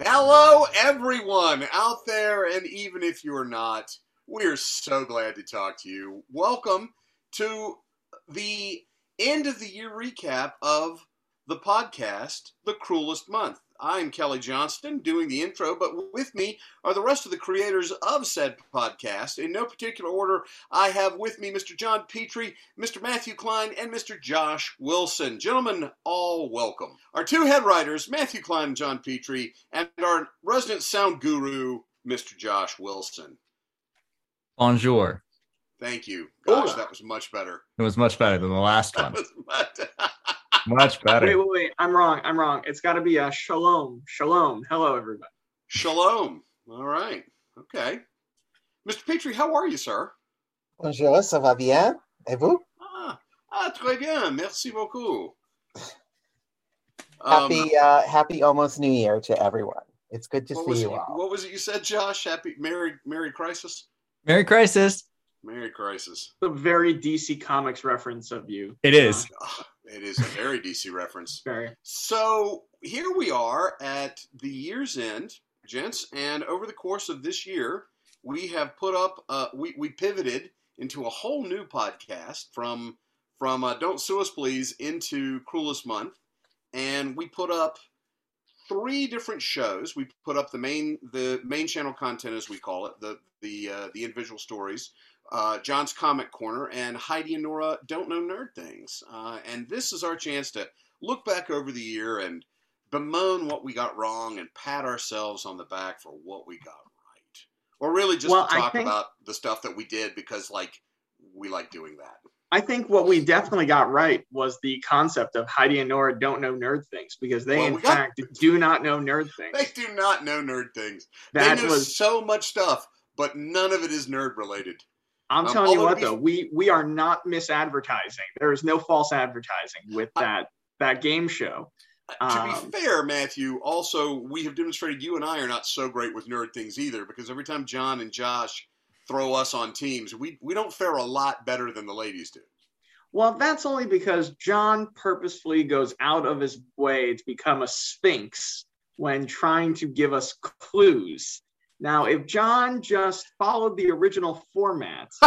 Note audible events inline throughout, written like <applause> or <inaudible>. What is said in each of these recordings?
Hello, everyone out there, and even if you're not, we're so glad to talk to you. Welcome to the end of the year recap of the podcast, The Cruelest Month. I'm Kelly Johnston doing the intro, but with me are the rest of the creators of said podcast. In no particular order, I have with me Mr. John Petrie, Mr. Matthew Klein, and Mr. Josh Wilson. Gentlemen, all welcome. Our two head writers, Matthew Klein and John Petrie, and our resident sound guru, Mr. Josh Wilson. Bonjour. Thank you. Gosh, Hola. that was much better. It was much better than the last <laughs> That one. <laughs> was much- Much better. Wait, wait, wait. I'm wrong. I'm wrong. It's got to be a shalom. Shalom. Hello, everybody. Shalom. All right. Okay. Mr. Petrie, how are you, sir? Bonjour, ça va bien? Et vous? Ah, ah très bien. Merci beaucoup. Um, Happy, uh, happy almost New Year to everyone. It's good to what, see was you it, all. what was it you said, Josh? Happy Merry Merry Crisis? Merry Crisis. Merry Crisis. The very DC Comics reference of you. It is. It is a very DC reference. Very. So here we are at the year's end, gents, and over the course of this year, we have put up, uh, we, we pivoted into a whole new podcast from from uh, Don't Sue Us Please into Cruelest Month, and we put up three different shows. We put up the main the main channel content, as we call it, the the uh, the individual stories. Uh, John's Comic Corner and Heidi and Nora don't know nerd things, uh, and this is our chance to look back over the year and bemoan what we got wrong and pat ourselves on the back for what we got right. Or really just Well, to talk think- about the stuff that we did because like we like doing that. I think what we definitely got right was the concept of Heidi and Nora don't know nerd things because they, Well, in got- fact, do not know nerd things. They do not know nerd things. That they know was. so much stuff, but none of it is nerd related. I'm um, telling you what, be- though, we we are not misadvertising. There is no false advertising with I- that that game show. Uh, to Um, be fair, Matthew, also we have demonstrated you and I are not so great with nerd things either because every time John and Josh throw us on teams, we we don't fare a lot better than the ladies do. Well, that's only because John purposefully goes out of his way to become a sphinx when trying to give us clues. Now, if John just followed the original format <laughs>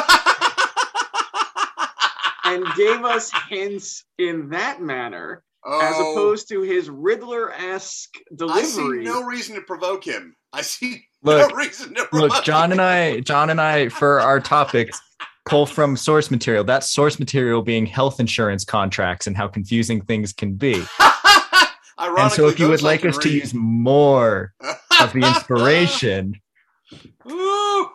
and gave us hints in that manner, as Oh, opposed to his Riddler esque delivery, I see no reason to provoke him. I see Look, no reason to provoke look, John and I, John and I, for our topics, pull from source material. That source material being health insurance contracts and how confusing things can be. <laughs> Ironically, And so, if you would I like can us to use more of the <laughs> inspiration, Woo!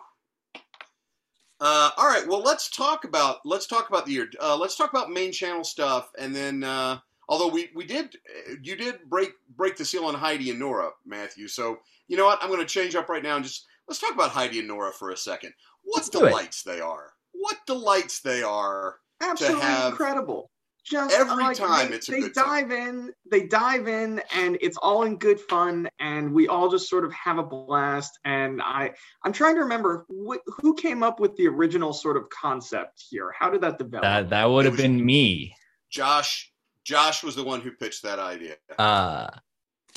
Uh, all right. Well, let's talk about let's talk about the year. Uh, let's talk about main channel stuff, and then uh, although we we did you did break break the seal on Heidi and Nora, Matthew. So you know what? I'm going to change up right now and just let's talk about Heidi and Nora for a second. What Let's delights they are! What delights they are! absolutely have- incredible. Just Every like, time they, it's a they good time. dive in, they dive in, and it's all in good fun, and we all just sort of have a blast. And I, I'm trying to remember wh- who came up with the original sort of concept here. How did that develop? that that would have been me. Josh Josh was the one who pitched that idea. Uh,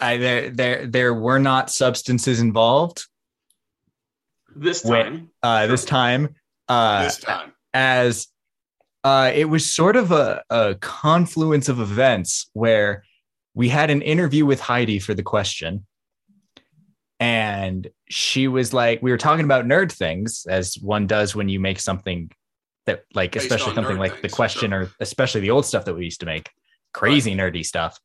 I there there there were not substances involved this Wait. time, uh, this time. Uh, this time, as uh, it was sort of a, a confluence of events where we had an interview with Heidi for the question. And she was like, we were talking about nerd things, as one does when you make something that, like, Based especially something like the question or especially the old stuff that we used to make, crazy nerdy stuff.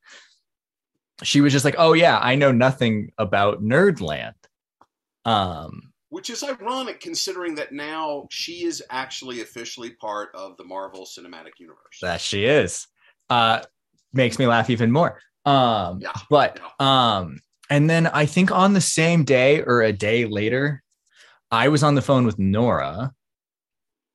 She was just like, oh, yeah, I know nothing about Nerdland. Um, which is ironic considering that now she is actually officially part of the Marvel Cinematic Universe. That she is. Uh makes me laugh even more. Um Yeah. but um and then I think on the same day or a day later, I was on the phone with Nora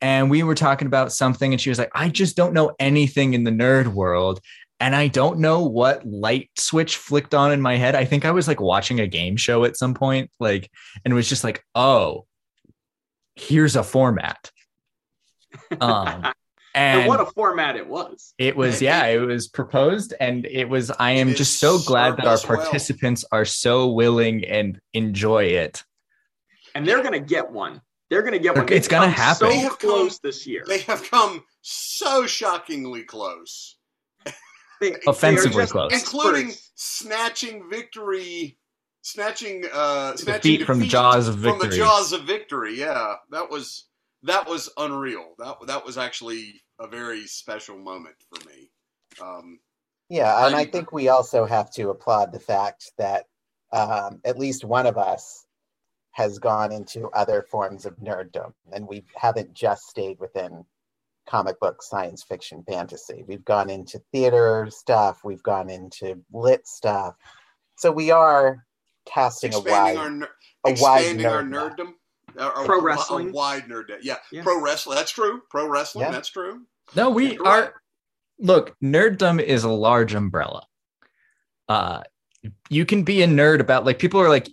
and we were talking about something and she was like, I just don't know anything in the nerd world. And I don't know what light switch flicked on in my head. I think I was like watching a game show at some point, like, and it was just like, oh, here's a format. <laughs> Um, And, and what a format it was. it was, <laughs> yeah, it was proposed, and it was. I am just so glad that our served us well. participants are so willing and enjoy it. And they're gonna get one. They're gonna get one. It's They've gonna happen. So They have come- close this year. They have come so shockingly close, They- they Offensively just close. including snatching victory, snatching uh, snatching Defeat from the jaws of victory. from the jaws of victory. Yeah, that was that was unreal. That that was actually a very special moment for me. Um, Yeah, and I- I think we also have to applaud the fact that um, at least one of us has gone into other forms of nerddom, and we haven't just stayed within comic book, science fiction, fantasy. We've gone into theater stuff, we've gone into lit stuff. So we are casting a wide, our ner- a wide expanding our nerd net. nerddom. Uh, Pro a, wrestling. a wide nerd. net. Yeah. Yeah. pro wrestling. That's true. Pro wrestling. Yeah. That's true. No, we You're right. Look, nerddom is a large umbrella. Uh, you can be a nerd about like people are like,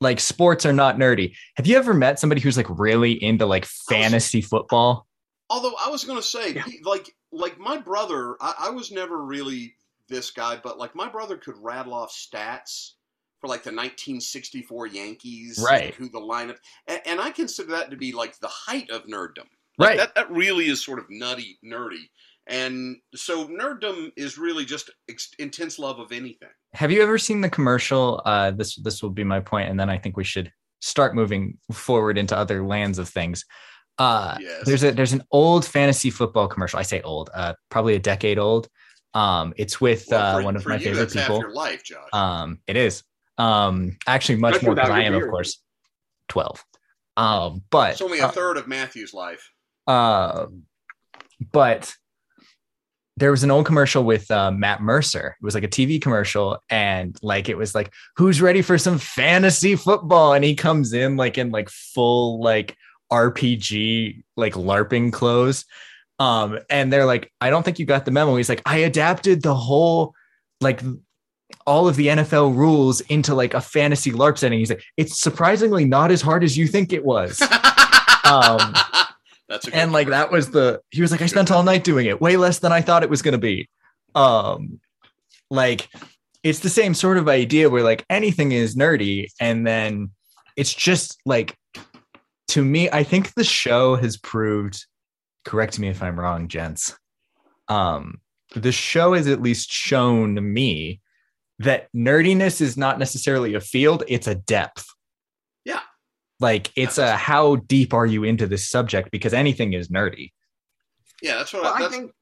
like sports are not nerdy. Have you ever met somebody who's like really into like fantasy football? Although I was going to say, Yeah. like, like my brother, I, I was never really this guy, but like my brother could rattle off stats for like the 1964 Yankees, Right. who the lineup, and, and I consider that to be like the height of nerddom. Right. That that really is sort of nutty, nerdy, and so nerddom is really just ex- intense love of anything. Have you ever seen the commercial? Uh, this this will be my point, and then I think we should start moving forward into other lands of things. Uh, Yes. there's a there's an old fantasy football commercial. I say old, uh, probably a decade old. Um, it's with Well, uh, for- one of for my you, favorite that's half people. your life, Josh. Um, it is. Um, actually much Especially more because without I your am, of course, twelve. Um, but it's only a third of Matthew's life. uh, but there was an old commercial with uh, Matt Mercer. It was like a TV commercial, and like it was like, "Who's ready for some fantasy football?" And he comes in like in like full like RPG like LARPing clothes. Um, and they're like, "I don't think you got the memo." He's like, "I adapted the whole like." all of the NFL rules into like a fantasy LARP setting. He's like, it's surprisingly not as hard as you think it was. <laughs> Um, that's a good and like that was the he was like i spent all night doing it way less than i thought it was going to be um like it's the same sort of idea where like anything is nerdy and then it's just like to me i think the show has proved correct me if i'm wrong gents um the show has at least shown me that nerdiness is not necessarily a field it's a depth Yeah. like it's a how deep are you into this subject because anything is nerdy Yeah, that's what Well, I, I think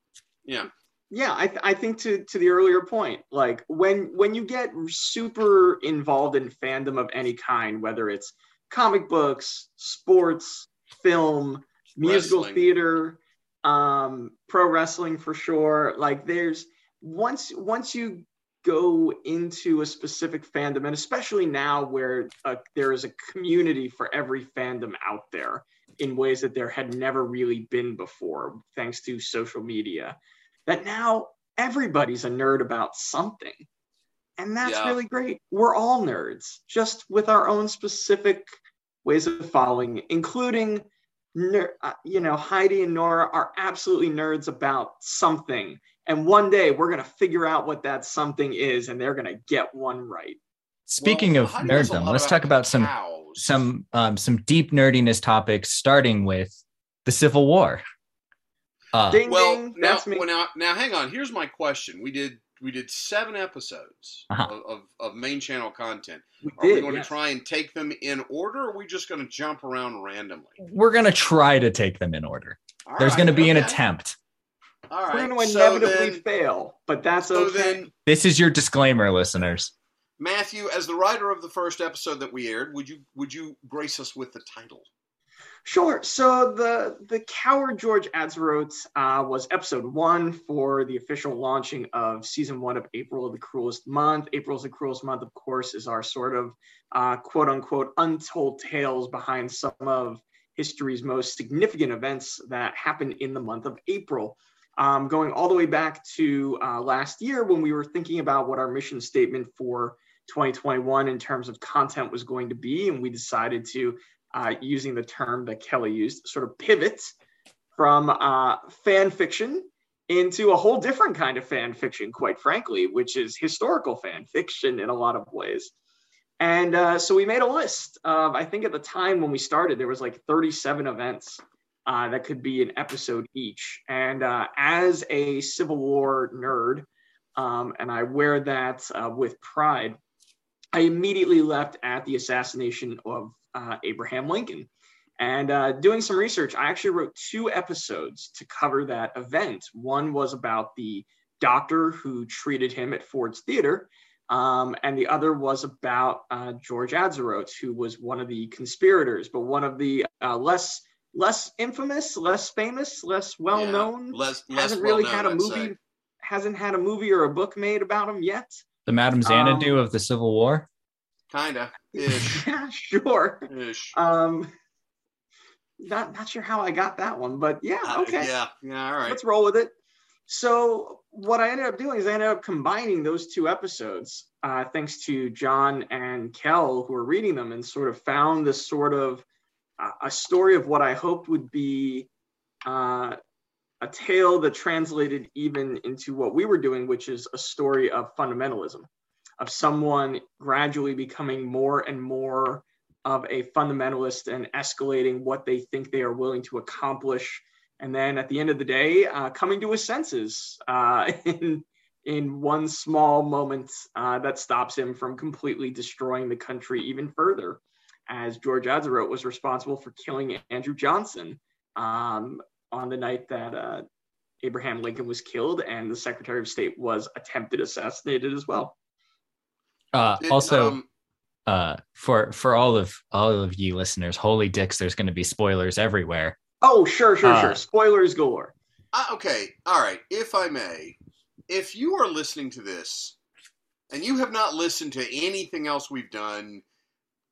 yeah. yeah I, th- I think to to the earlier point like when when you get super involved in fandom of any kind whether it's comic books sports film musical Wrestling. theater um pro wrestling for sure like there's once once you go into a specific fandom and especially now where uh, there is a community for every fandom out there in ways that there had never really been before thanks to social media that now everybody's a nerd about something. And that's Yeah. really great. We're all nerds, just with our own specific ways of following, including, ner- uh, you know, Heidi and Nora are absolutely nerds about something. And one day we're going to figure out what that something is and they're going to get one right. speaking Well, of Heidi knows nerddom let's talk about some cows. some um some deep nerdiness topics starting with the civil war uh, Ding, well ding, now, that's me. well now now hang on here's my question we did we did seven episodes Uh-huh. of, of, of main channel content. We are we going yes. to try and take them in order or are we just going to jump around randomly? We're gonna try to take them in order. All there's right, gonna be an attempt. All We're going to so inevitably then, fail, but that's so okay. then this is your disclaimer listeners. Matthew as the writer of the first episode that we aired would you would you grace us with the title Sure. So the the Coward George Atzerodt uh, was episode one for the official launching of season one of April of the Cruelest Month. April's the Cruelest Month, of course, is our sort of uh, quote unquote untold tales behind some of history's most significant events that happened in the month of April. Um, going all the way back to uh, last year when we were thinking about what our mission statement for 2021 in terms of content was going to be, and we decided to uh, using the term that Kelly used, sort of pivot from uh, fan fiction into a whole different kind of fan fiction, quite frankly, which is historical fan fiction in a lot of ways. And uh, so we made a list of, I think at the time when we started, there was like 37 events uh, that could be an episode each. And uh, as a Civil War nerd, um, and I wear that uh, with pride, I immediately left at the assassination of uh, Abraham Lincoln. And uh, doing some research, I actually wrote two episodes to cover that event. One was about the doctor who treated him at Ford's Theater, um, and the other was about uh, George Atzerodt, who was one of the conspirators, but one of the uh, less less infamous, less famous, less well known. Yeah, less, less hasn't really well-known, had a I'd movie. Hasn't had a movie or a book made about him yet. The Madame Xanadu Um, of the Civil War. Kinda ish <laughs> yeah, sure. ish. Um, not not sure how I got that one, but yeah, Uh, okay. yeah, yeah. All right. let's roll with it. So what I ended up doing is I ended up combining those two episodes, uh, thanks to John and Kel who were reading them, and sort of found this sort of uh, a story of what I hoped would be uh, a tale that translated even into what we were doing, which is a story of fundamentalism, of someone gradually becoming more and more of a fundamentalist and escalating what they think they are willing to accomplish and then at the end of the day, uh, coming to his senses uh, <laughs> in in one small moment uh, that stops him from completely destroying the country even further, as George Atzerodt was responsible for killing Andrew Johnson um, on the night that uh, Abraham Lincoln was killed, and the Secretary of State was attempted assassinated as well. Uh, Did, also, um, uh, for for all of all of you listeners, holy dicks, there's going to be spoilers everywhere. Oh, sure, sure, Uh, sure. Spoilers galore. Uh, okay, all right. If I may, if you are listening to this and you have not listened to anything else we've done,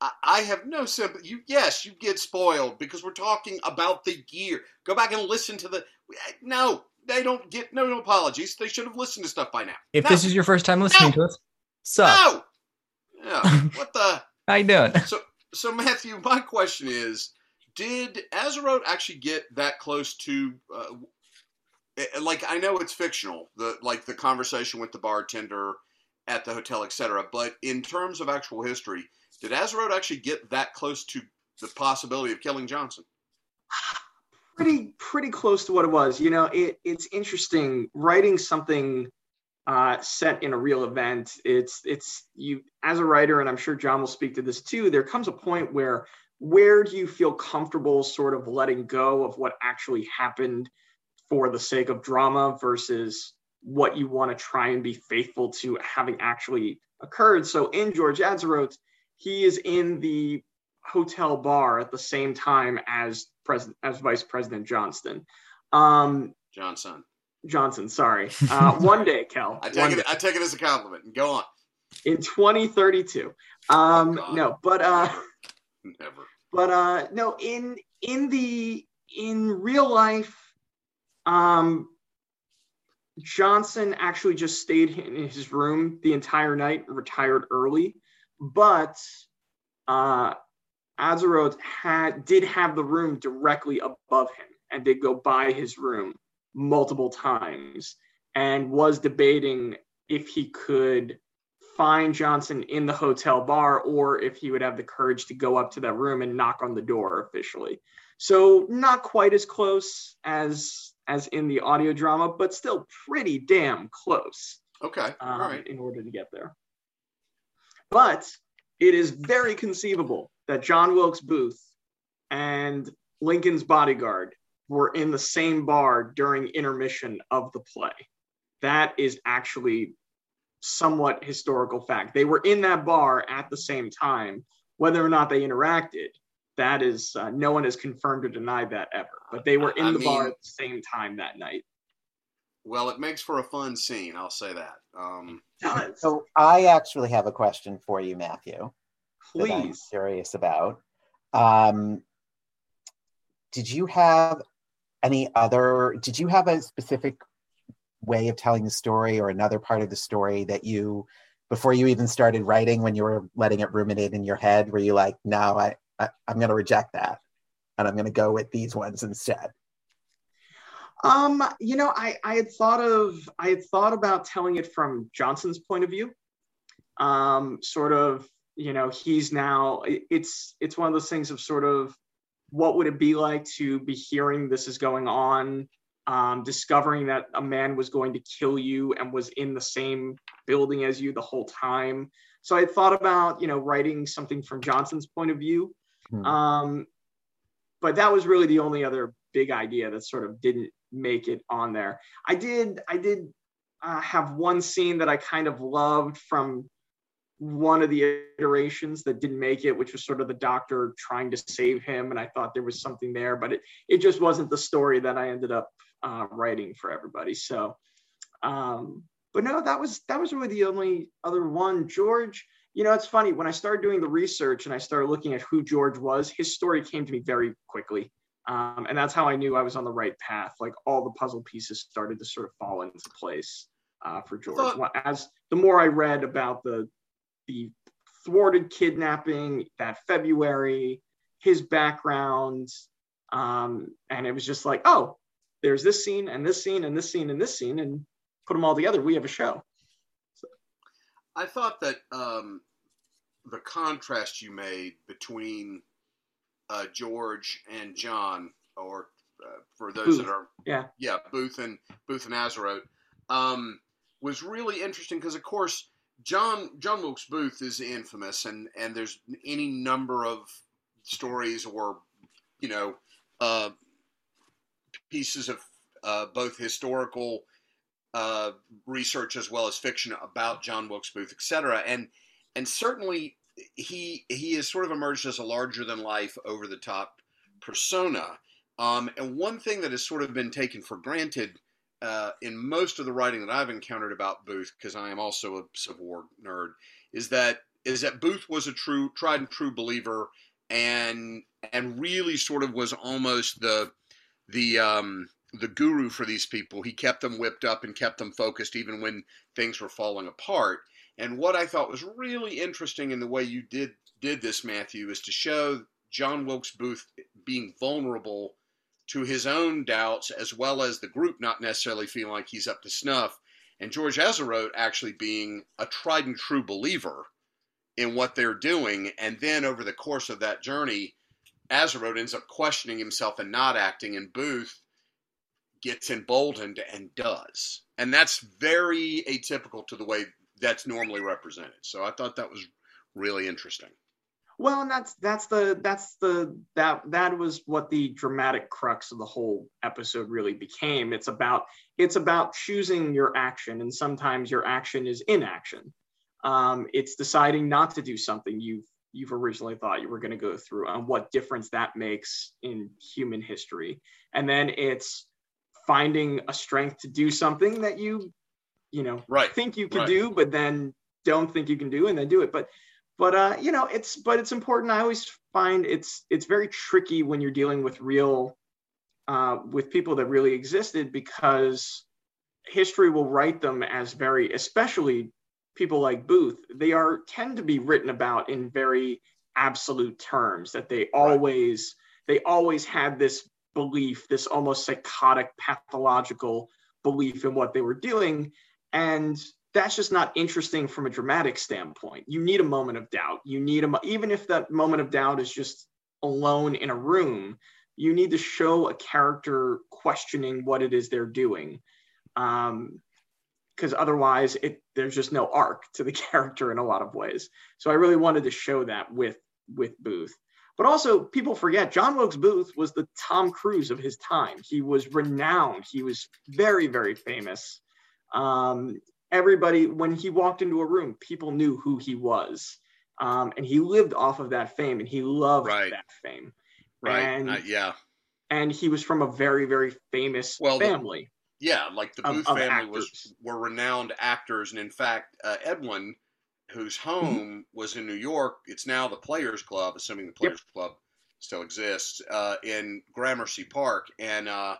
I, I have no sympathy. You, yes, you get spoiled because we're talking about the gear. Go back and listen to the. No, they don't get no, no apologies. They should have listened to stuff by now. If no, this is your first time listening No. to us, so no, yeah. <laughs> What the? How you doing? So, so Matthew, my question is: Did Atzerodt actually get that close to? Uh, eh, like, I know it's fictional, the like the conversation with the bartender at the hotel, etc. But in terms of actual history, did Atzerodt actually get that close to the possibility of killing Johnson? pretty pretty close to what it was. You know, it, it's interesting writing something uh, set in a real event. It's it's you as a writer, and I'm sure John will speak to this too. There comes a point where where do you feel comfortable sort of letting go of what actually happened for the sake of drama versus what you want to try and be faithful to having actually occurred. So in George Atzerodt, he is in the hotel bar at the same time as president as Vice President Johnston. Um, Johnson. Johnson, sorry. <laughs> Uh, one day, Kel. I one take day. it. I take it as a compliment. And go on. in 2032. Um, God. no, but uh, <laughs> Never. but uh, no, in in the in real life, um, Johnson actually just stayed in his room the entire night, retired early, but uh, Atzerodt had did have the room directly above him and did go by his room multiple times and was debating if he could find Johnson in the hotel bar or if he would have the courage to go up to that room and knock on the door officially. So not quite as close as as in the audio drama, but still pretty damn close Okay. um, All right. in order to get there. But it is very conceivable that John Wilkes Booth and Lincoln's bodyguard were in the same bar during intermission of the play. That is actually somewhat historical fact. They were in that bar at the same time. Whether or not they interacted, that is uh, no one has confirmed or denied that ever. But they were in I the bar at the same time that night. Well, it makes for a fun scene. I'll say that. Um, Does So I actually have a question for you, Matthew. that I'm please? curious about. Um, did you have any other? Did you have a specific way of telling the story, or another part of the story that you, before you even started writing, when you were letting it ruminate in your head, were you like, "No, I, I I'm going to reject that, and I'm going to go with these ones instead"? Um, you know, I, I had thought of I had thought about telling it from Johnson's point of view. Um, sort of, you know, he's now it's it's one of those things of sort of what would it be like to be hearing this is going on, um, discovering that a man was going to kill you and was in the same building as you the whole time. So I thought about, you know, writing something from Johnson's point of view. Hmm. Um, but that was really the only other big idea that sort of didn't make it on there. I did, I did uh, have one scene that I kind of loved from one of the iterations that didn't make it, which was sort of the doctor trying to save him, and I thought there was something there, but it it just wasn't the story that I ended up uh, writing for everybody. So, um, but no, that was that was really the only other one. George, you know, it's funny when I started doing the research and I started looking at who George was, his story came to me very quickly. Um, and that's how I knew I was on the right path. Like all the puzzle pieces started to sort of fall into place uh, for George. Thought- As the more I read about the the thwarted kidnapping that February, his background, um, and it was just like, oh, there's this scene and this scene and this scene and this scene, and put them all together, we have a show. I thought that um, the contrast you made between uh, George and John, or uh, for those Booth, that are yeah. yeah Booth and Booth and Atzerodt, um, was really interesting because of course John John Wilkes Booth is infamous, and and there's any number of stories or you know uh, pieces of uh, both historical uh, research as well as fiction about John Wilkes Booth, etc. And and certainly he he has sort of emerged as a larger than life, over the top persona. Um, and one thing that has sort of been taken for granted uh, in most of the writing that I've encountered about Booth, because I am also a Civil War nerd, is that is that Booth was a true tried and true believer, and and really sort of was almost the the um, the guru for these people. He kept them whipped up and kept them focused even when things were falling apart. And what I thought was really interesting in the way you did did this, Matthew, is to show John Wilkes Booth being vulnerable to his own doubts as well as the group not necessarily feeling like he's up to snuff, and George Atzerodt actually being a tried and true believer in what they're doing, and then over the course of that journey, Atzerodt ends up questioning himself and not acting, and Booth gets emboldened and does. And that's very atypical to the way that's normally represented. So I thought that was really interesting. Well, and that's that's the that's the that that was what the dramatic crux of the whole episode really became. It's about it's about choosing your action, and sometimes your action is inaction. Um, it's deciding not to do something you've you've originally thought you were going to go through, and what difference that makes in human history. And then it's finding a strength to do something that you you know Right. think you can right. do, but then don't think you can do, and then do it. But but uh, you know, it's but it's important. I always find it's it's very tricky when you're dealing with real uh, with people that really existed because history will write them as very, especially people like Booth. They are tend to be written about in very absolute terms. That they always they always had this belief, this almost psychotic, pathological belief in what they were doing, and that's just not interesting from a dramatic standpoint. You need a moment of doubt. You need a even if that moment of doubt is just alone in a room, you need to show a character questioning what it is they're doing. Um, because otherwise it there's just no arc to the <laughs> character in a lot of ways. So I really wanted to show that with with Booth. But also people forget John Wilkes Booth was the Tom Cruise of his time. He was renowned. He was very, very famous. Um, everybody when he walked into a room people knew who he was um, and he lived off of that fame and he loved Right. that fame Right. And- Uh, yeah. and he was from a very very famous Well, the- family Yeah. Like the Booth of family was were renowned actors, and in fact, uh, Edwin, whose Mm-hmm. home was in New York, it's now the Players Club, assuming the Players Club still exists, uh, in Gramercy Park, and uh,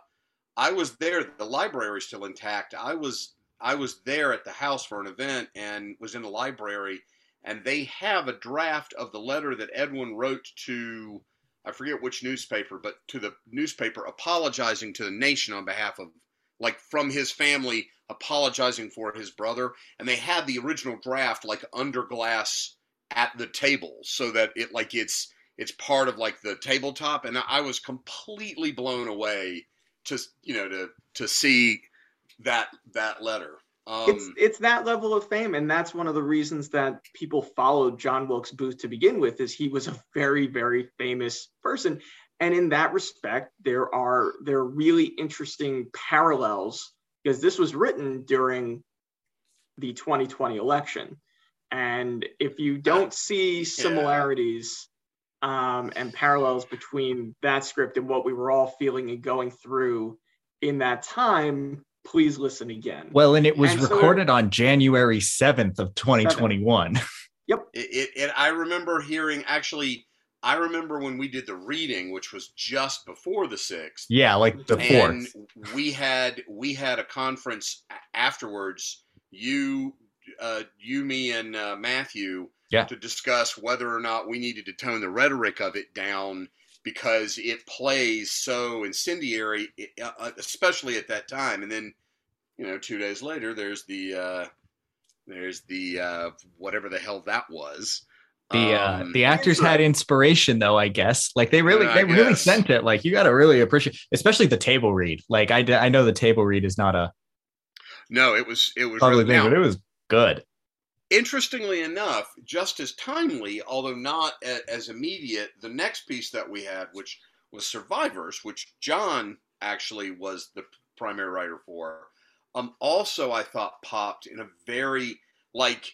I was there. The library is still intact. I was I was there at the house for an event and was in the library, and they have a draft of the letter that Edwin wrote to. I forget which newspaper, but to the newspaper apologizing to the nation on behalf of, like, from his family apologizing for his brother, and they had the original draft like under glass at the table so that it like it's it's part of like the tabletop, and I was completely blown away to you know to to see that that letter. Um, it's it's that level of fame, and that's one of the reasons that people followed John Wilkes Booth to begin with. Is he was a very very famous person, and in that respect, there are there are really interesting parallels because this was written during the 2020 election, and if you don't see similarities um, and parallels between that script and what we were all feeling and going through in that time, please listen again. Well, and it was and recorded so, on January 7th of 2021. 7th. Yep. It, it, I remember hearing actually, I remember when we did the reading, which was just before the sixth. Yeah, like the fourth. we had we had a conference afterwards. You, uh, you, me, and uh, Matthew yeah. to discuss whether or not we needed to tone the rhetoric of it down because it plays so incendiary, uh, uh, especially at that time. And then, you know, two days later, there's the uh, there's the uh, whatever the hell that was. The uh, um, the actors had inspiration though, I guess. Like they really they really sent it. Like you got to really appreciate, especially the table read. Like I I know the table read is not a no. It was it was probably really, thing, but it was good interestingly enough, just as timely, although not as immediate, the next piece that we had, which was Survivors, which John actually was the primary writer for, um, also I thought popped in a very like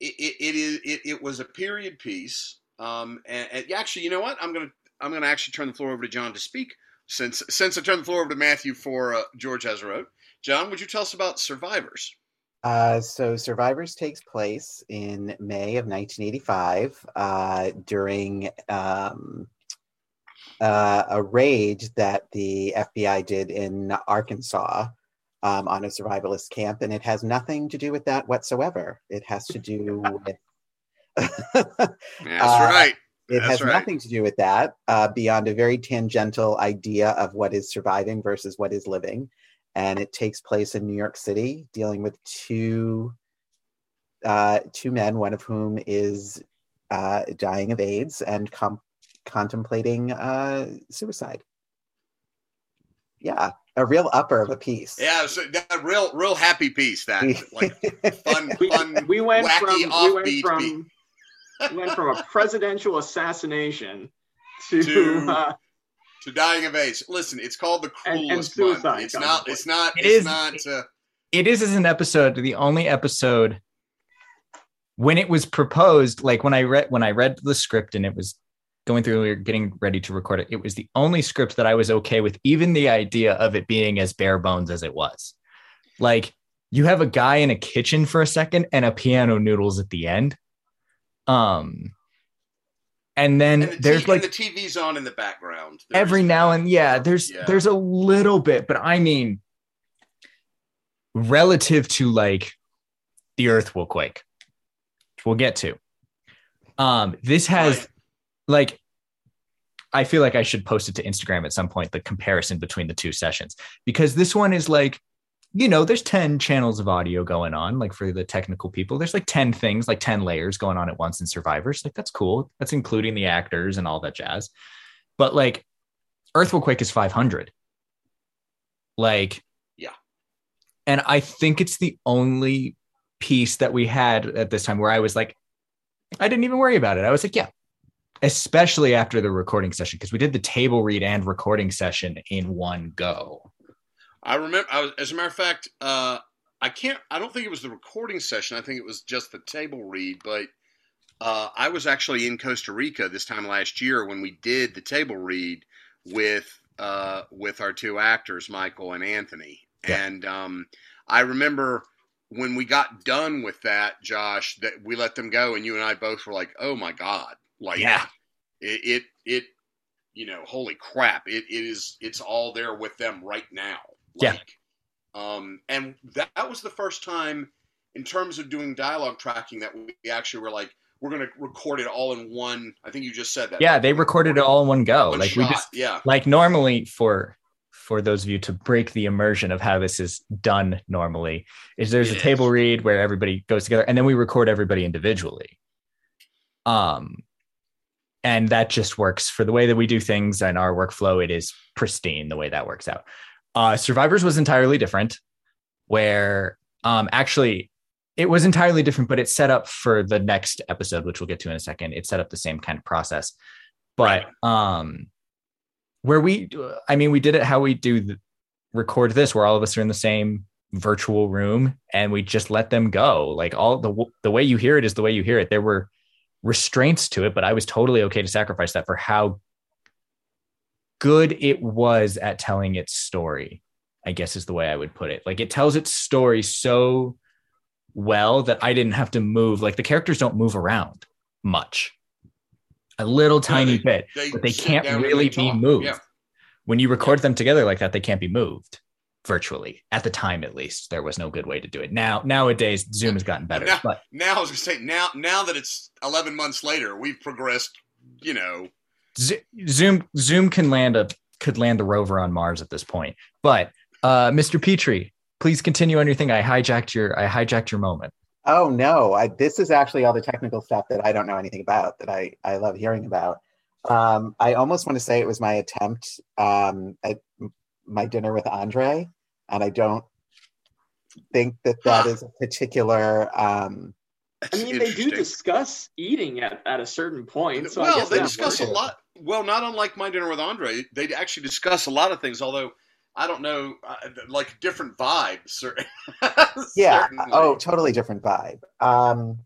it it, it it, it was a period piece. Um, and, and actually, you know what? I'm gonna I'm gonna actually turn the floor over to John to speak since since I turned the floor over to Matthew for uh, George wrote. John, would you tell us about Survivors? Uh, so Survivors takes place in May of 1985 uh, during um, uh, a raid that the FBI did in Arkansas um, on a survivalist camp, and it has nothing to do with that whatsoever. It has to do with. <laughs> That's uh, right. It That's has right. nothing to do with that uh, beyond a very tangential idea of what is surviving versus what is living and it takes place in New York City, dealing with two uh, two men, one of whom is uh, dying of AIDS and com- contemplating uh, suicide. Yeah, a real upper of a piece. Yeah, so that real real happy piece. That <laughs> like fun, fun. We went wacky, from we went from we went from a presidential assassination to, to uh, to dying of AIDS. Listen, it's called the cruelest and, and month. It's not. It's not. It it's is, not. Uh, it is as an episode, the only episode when it was proposed. Like when I read when I read the script and it was going through, we were getting ready to record it. It was the only script that I was okay with, even the idea of it being as bare bones as it was. Like you have a guy in a kitchen for a second and a piano noodles at the end. Um, and then and the there's t- like the TV's on in the background there's, every now and yeah there's yeah. there's a little bit but I mean relative to like the earth will quake which we'll get to um this has right. like I feel like I should post it to Instagram at some point the comparison between the two sessions because this one is like you know, there's 10 channels of audio going on, like for the technical people. There's like 10 things, like 10 layers going on at once in Survivors. Like, that's cool. That's including the actors and all that jazz. But like, Earth Will Quake is 500. Like, yeah. And I think it's the only piece that we had at this time where I was like, I didn't even worry about it. I was like, yeah, especially after the recording session, because we did the table read and recording session in one go. I remember. I was, as a matter of fact, uh, I can't. I don't think it was the recording session. I think it was just the table read. But uh, I was actually in Costa Rica this time last year when we did the table read with uh, with our two actors, Michael and Anthony. Yeah. And um, I remember when we got done with that, Josh, that we let them go, and you and I both were like, "Oh my god!" Like, yeah, it it, it you know, holy crap! It, it is. It's all there with them right now. Like, yeah. Um, and that, that was the first time, in terms of doing dialogue tracking, that we actually were like, we're going to record it all in one. I think you just said that. Yeah, they recorded it all in one go. One like shot. we just yeah. like normally for for those of you to break the immersion of how this is done normally is there's a table read where everybody goes together and then we record everybody individually um and that just works for the way that we do things and our workflow it is pristine the way that works out uh survivors was entirely different where um actually it was entirely different but it set up for the next episode which we'll get to in a second. It set up the same kind of process. But um where we i mean we did it how we do the, record this where all of us are in the same virtual room and we just let them go. Like all the the way you hear it is the way you hear it. There were restraints to it but i was totally okay to sacrifice that for how good it was at telling its story i guess is the way i would put it like it tells its story so well that i didn't have to move like the characters don't move around much a little tiny they- bit but they can't really they be moved. Yeah. When you record them together like that, they can't be moved virtually. At the time, at least, there was no good way to do it. Now, nowadays, Zoom has gotten better. Now- But Now I was to say now now that it's 11 months later, we've progressed. You know, Zoom Zoom can land a could land a rover on Mars at this point. But uh, Mr. Petrie, please continue on your thing. I hijacked your I hijacked your moment. Oh no, I, this is actually all the technical stuff that I don't know anything about that I, I love hearing about. Um, I almost want to say it was my attempt um, at my dinner with Andre, and I don't think that that is a particular. Um, I mean, they do discuss eating at, at a certain point. So I well, guess they discuss a lot. Well, not unlike my dinner with Andre, they actually discuss a lot of things. Although I don't know, uh, like different vibes. cer- <laughs> yeah. certainly. Oh, totally different vibe. Um,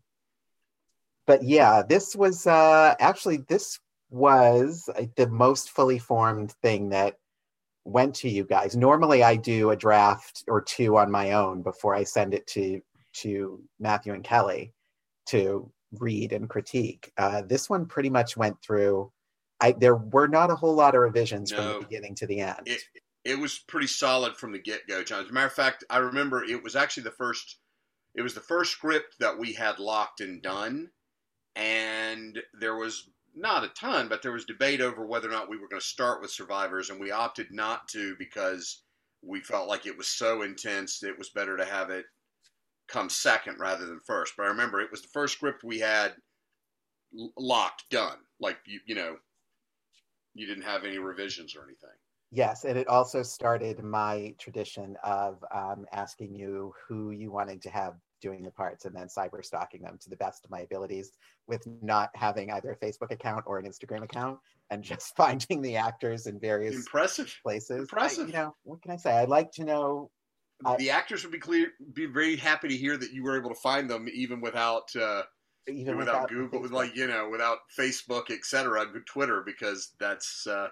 but yeah, this was uh, actually this was uh, the most fully formed thing that went to you guys. Normally, I do a draft or two on my own before I send it to to Matthew and Kelly to read and critique. Uh, this one pretty much went through. I there were not a whole lot of revisions from the beginning to the end. it it was pretty solid from the get go, John. As a matter of fact, I remember it was actually the first. It was the first script that we had locked and done, and there was not a ton, but there was debate over whether or not we were going to start with survivors, and we opted not to because we felt like it was so intense that it was better to have it come second rather than first. But I remember it was the first script we had locked, done. Like you, you know, you didn't have any revisions or anything. Yes, and it also started my tradition of um, asking you who you wanted to have doing the parts and then cyber stalking them to the best of my abilities with not having either a Facebook account or an Instagram account and just <laughs> finding the actors in various Impressive. places. I- impressive. you know, what can I say? I'd like to know. I- the actors would be clear, be very happy to hear that you were able to find them even without, uh, Even without, without Google, Facebook. like you know, without Facebook, etc., Twitter, because that's uh,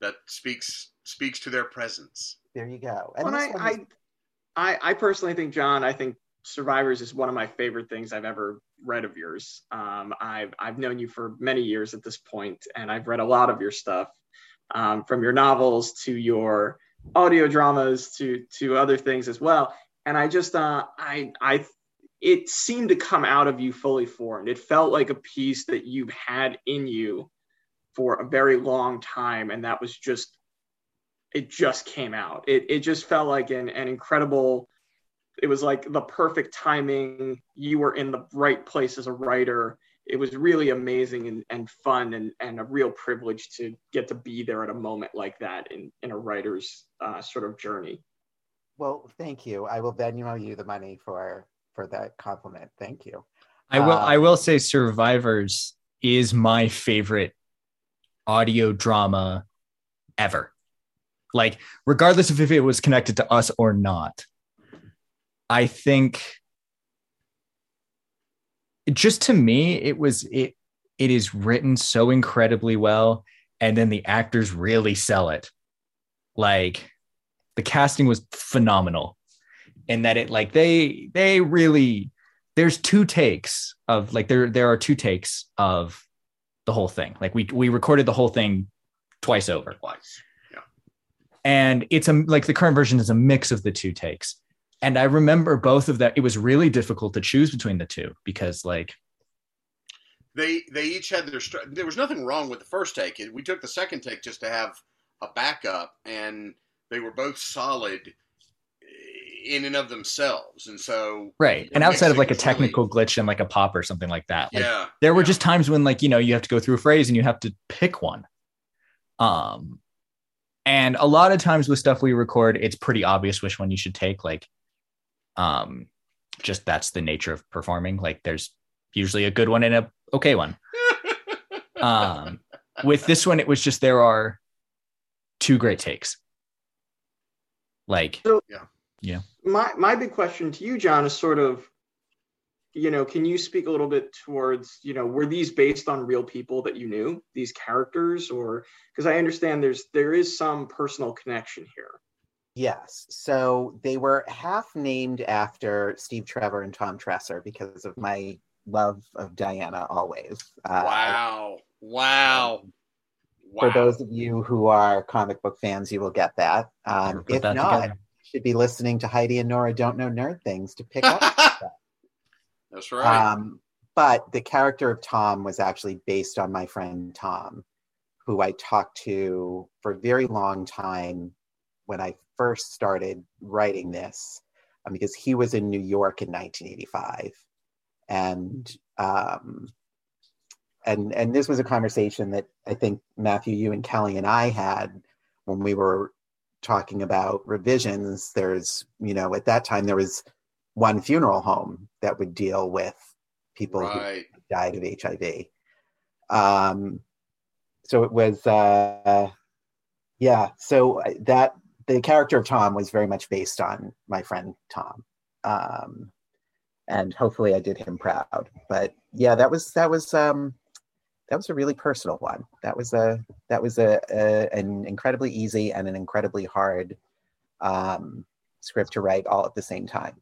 that speaks speaks to their presence. there you go. And When I, one I, I, I personally think, John, I think Survivors is one of my favorite things I've ever read of yours. Um, I've, I've known you for many years at this point, and I've read a lot of your stuff, um, from your novels to your audio dramas to to other things as well. And I just, uh, I, I, it seemed to come out of you fully formed. It felt like a piece that you've had in you for a very long time, and that was just it just came out. It it just felt like an, an incredible. It was like the perfect timing. You were in the right place as a writer. It was really amazing and, and fun and, and a real privilege to get to be there at a moment like that in, in a writer's uh, sort of journey. well, thank you. I will Venmo you the money for for that compliment. Thank you. I will Uh, I will say Survivors is my favorite audio drama ever. Like regardless of if it was connected to us or not. I think just to me it was it it is written so incredibly well and then the actors really sell it. Like the casting was phenomenal and that it like they they really there's two takes of like there there are two takes of the whole thing. Like we we recorded the whole thing twice over. Twice. Yeah. And it's a like the current version is a mix of the two takes. And I remember both of that. It was really difficult to choose between the two because like they they each had their. str- There was nothing wrong with the first take. We took the second take just to have a backup, and they were both solid in and of themselves. And so, Right. And outside of like a was really- technical glitch and like a pop or something like that. Like yeah, there were yeah. just times when like, you know, you have to go through a phrase and you have to pick one. Um and a lot of times with stuff we record, it's pretty obvious which one you should take. Like um just that's the nature of performing. Like there's usually a good one and a okay one. <laughs> Um with this one, it was just there are two great takes. Like my my big question to you, John, is sort of, you know, can you speak a little bit towards, you know, were these based on real people that you knew, these characters, or because I understand there's there is some personal connection here. Yes. So they were half named after Steve Trevor and Tom Tresser because of my love of Diana always. Uh, wow, wow, wow. For those of you who are comic book fans, you will get that. Um, if that not, together. Should be listening to Heidi and Nora Don't Know Nerd Things to pick up. <laughs> That's right. Um, but the character of Tom was actually based on my friend Tom, who I talked to for a very long time when I first started writing this, um, because he was in New York in 1985, and um, and and this was a conversation that I think Matthew, you and Kelly and I had when we were talking about revisions. There's you know at that time there was one funeral home that would deal with people who died of HIV. Um, so it was, uh, yeah. So that the character of Tom was very much based on my friend Tom, um, and hopefully I did him proud. But yeah, that was that was um, that was a really personal one. That was a that was a, a an incredibly easy and an incredibly hard um, script to write all at the same time.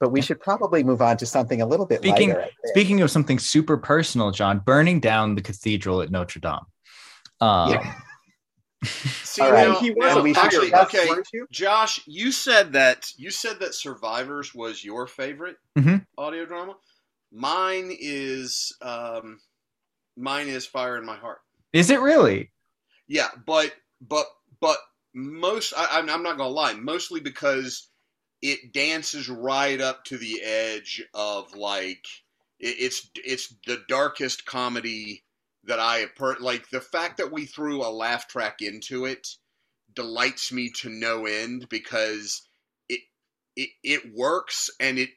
But we should probably move on to something a little bit Speaking- lighter. Speaking of something super personal, John, burning down the cathedral at Notre Dame. Um, Yeah. <laughs> See, All right. now, he was now, we should actually, just- okay. Josh, you said that you said that Survivors was your favorite Mhm. audio drama. Mine is um, mine is Fire in My Heart. Is it really? Yeah, but but but most I, I'm I'm not gonna lie, mostly because it dances right up to the edge of like it, it's it's the darkest comedy that I have per like the fact that we threw a laugh track into it delights me to no end because it it it works and it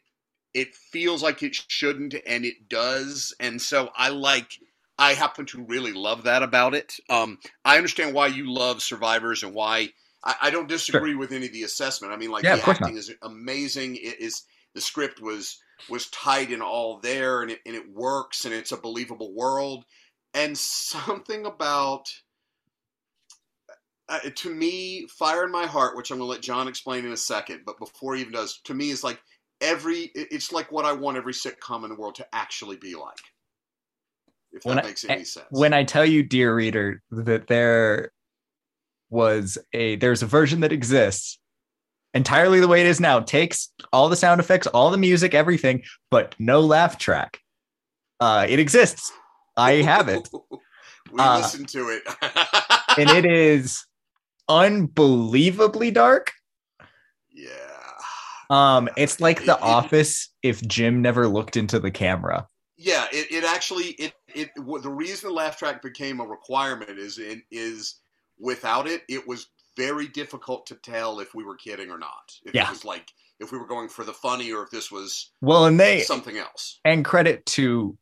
it feels like it shouldn't and it does and so I like I happen to really love that about it. Um, I understand why you love Survivors and why I, I don't disagree with any of the assessment. I mean, like Yeah, the acting is amazing. It is the script was was tight and all there, and it and it works, and it's a believable world. And something about uh, to me, Fire in My Heart, which I'm going to let John explain in a second, but before he even does, to me is like every. It's like what I want every sitcom in the world to actually be like. If that When I- makes any sense. When I tell you, dear reader, that there was a there's a version that exists entirely the way it is now, takes all the sound effects, all the music, everything, but no laugh track. Uh, it exists. I have it. <laughs> we Uh, listened to it. and it is unbelievably dark. <laughs> yeah. Um, it's like It- The it- Office if Jim never looked into the camera. Yeah, it, it actually it it the reason the laugh track became a requirement is in is without it it was very difficult to tell if we were kidding or not. If Yeah. it was like if we were going for the funny or if this was Well, and they something else. and credit to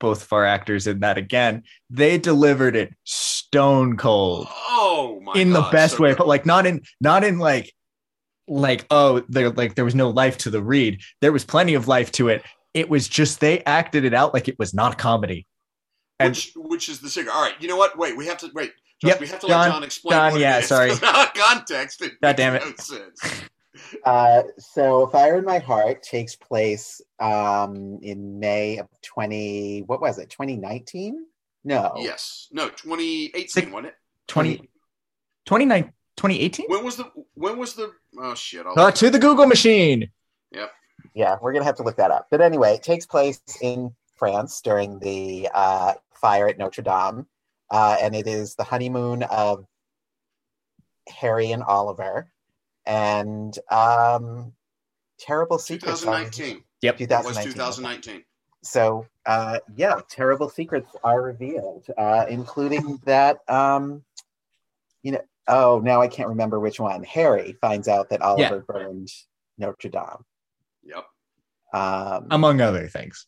both of our actors in that again, they delivered it stone cold Oh my in the best so way, good. but like not in not in like like oh there like there was no life to the read. There was plenty of life to it. It was just they acted it out like it was not comedy. And which which is the secret. All right, you know what? Wait, we have to wait. Josh, Yep, we have to John- let John explain. John, what yeah, is, sorry. <laughs> 'cause context, it God damn it. no sense. <laughs> Uh, so Fire in My Heart takes place um, in May of 20, what was it, 2019? No. Yes, no, 2018, Six- wasn't it? 20, 29 2018? When was the when was the oh shit? Uh, to the Google machine. Yep. Yeah, we're going to have to look that up. But anyway, it takes place in France during the uh, fire at Notre Dame, uh, and it is the honeymoon of Harry and Oliver, and um, terrible secrets. on- 2019. Yep. It was 2019. 2019. So uh, yeah, terrible secrets are revealed, uh, including that. Um, you know, oh, now I can't remember which one. Harry finds out that Oliver burned Notre Dame. Yep. Um, Among other things.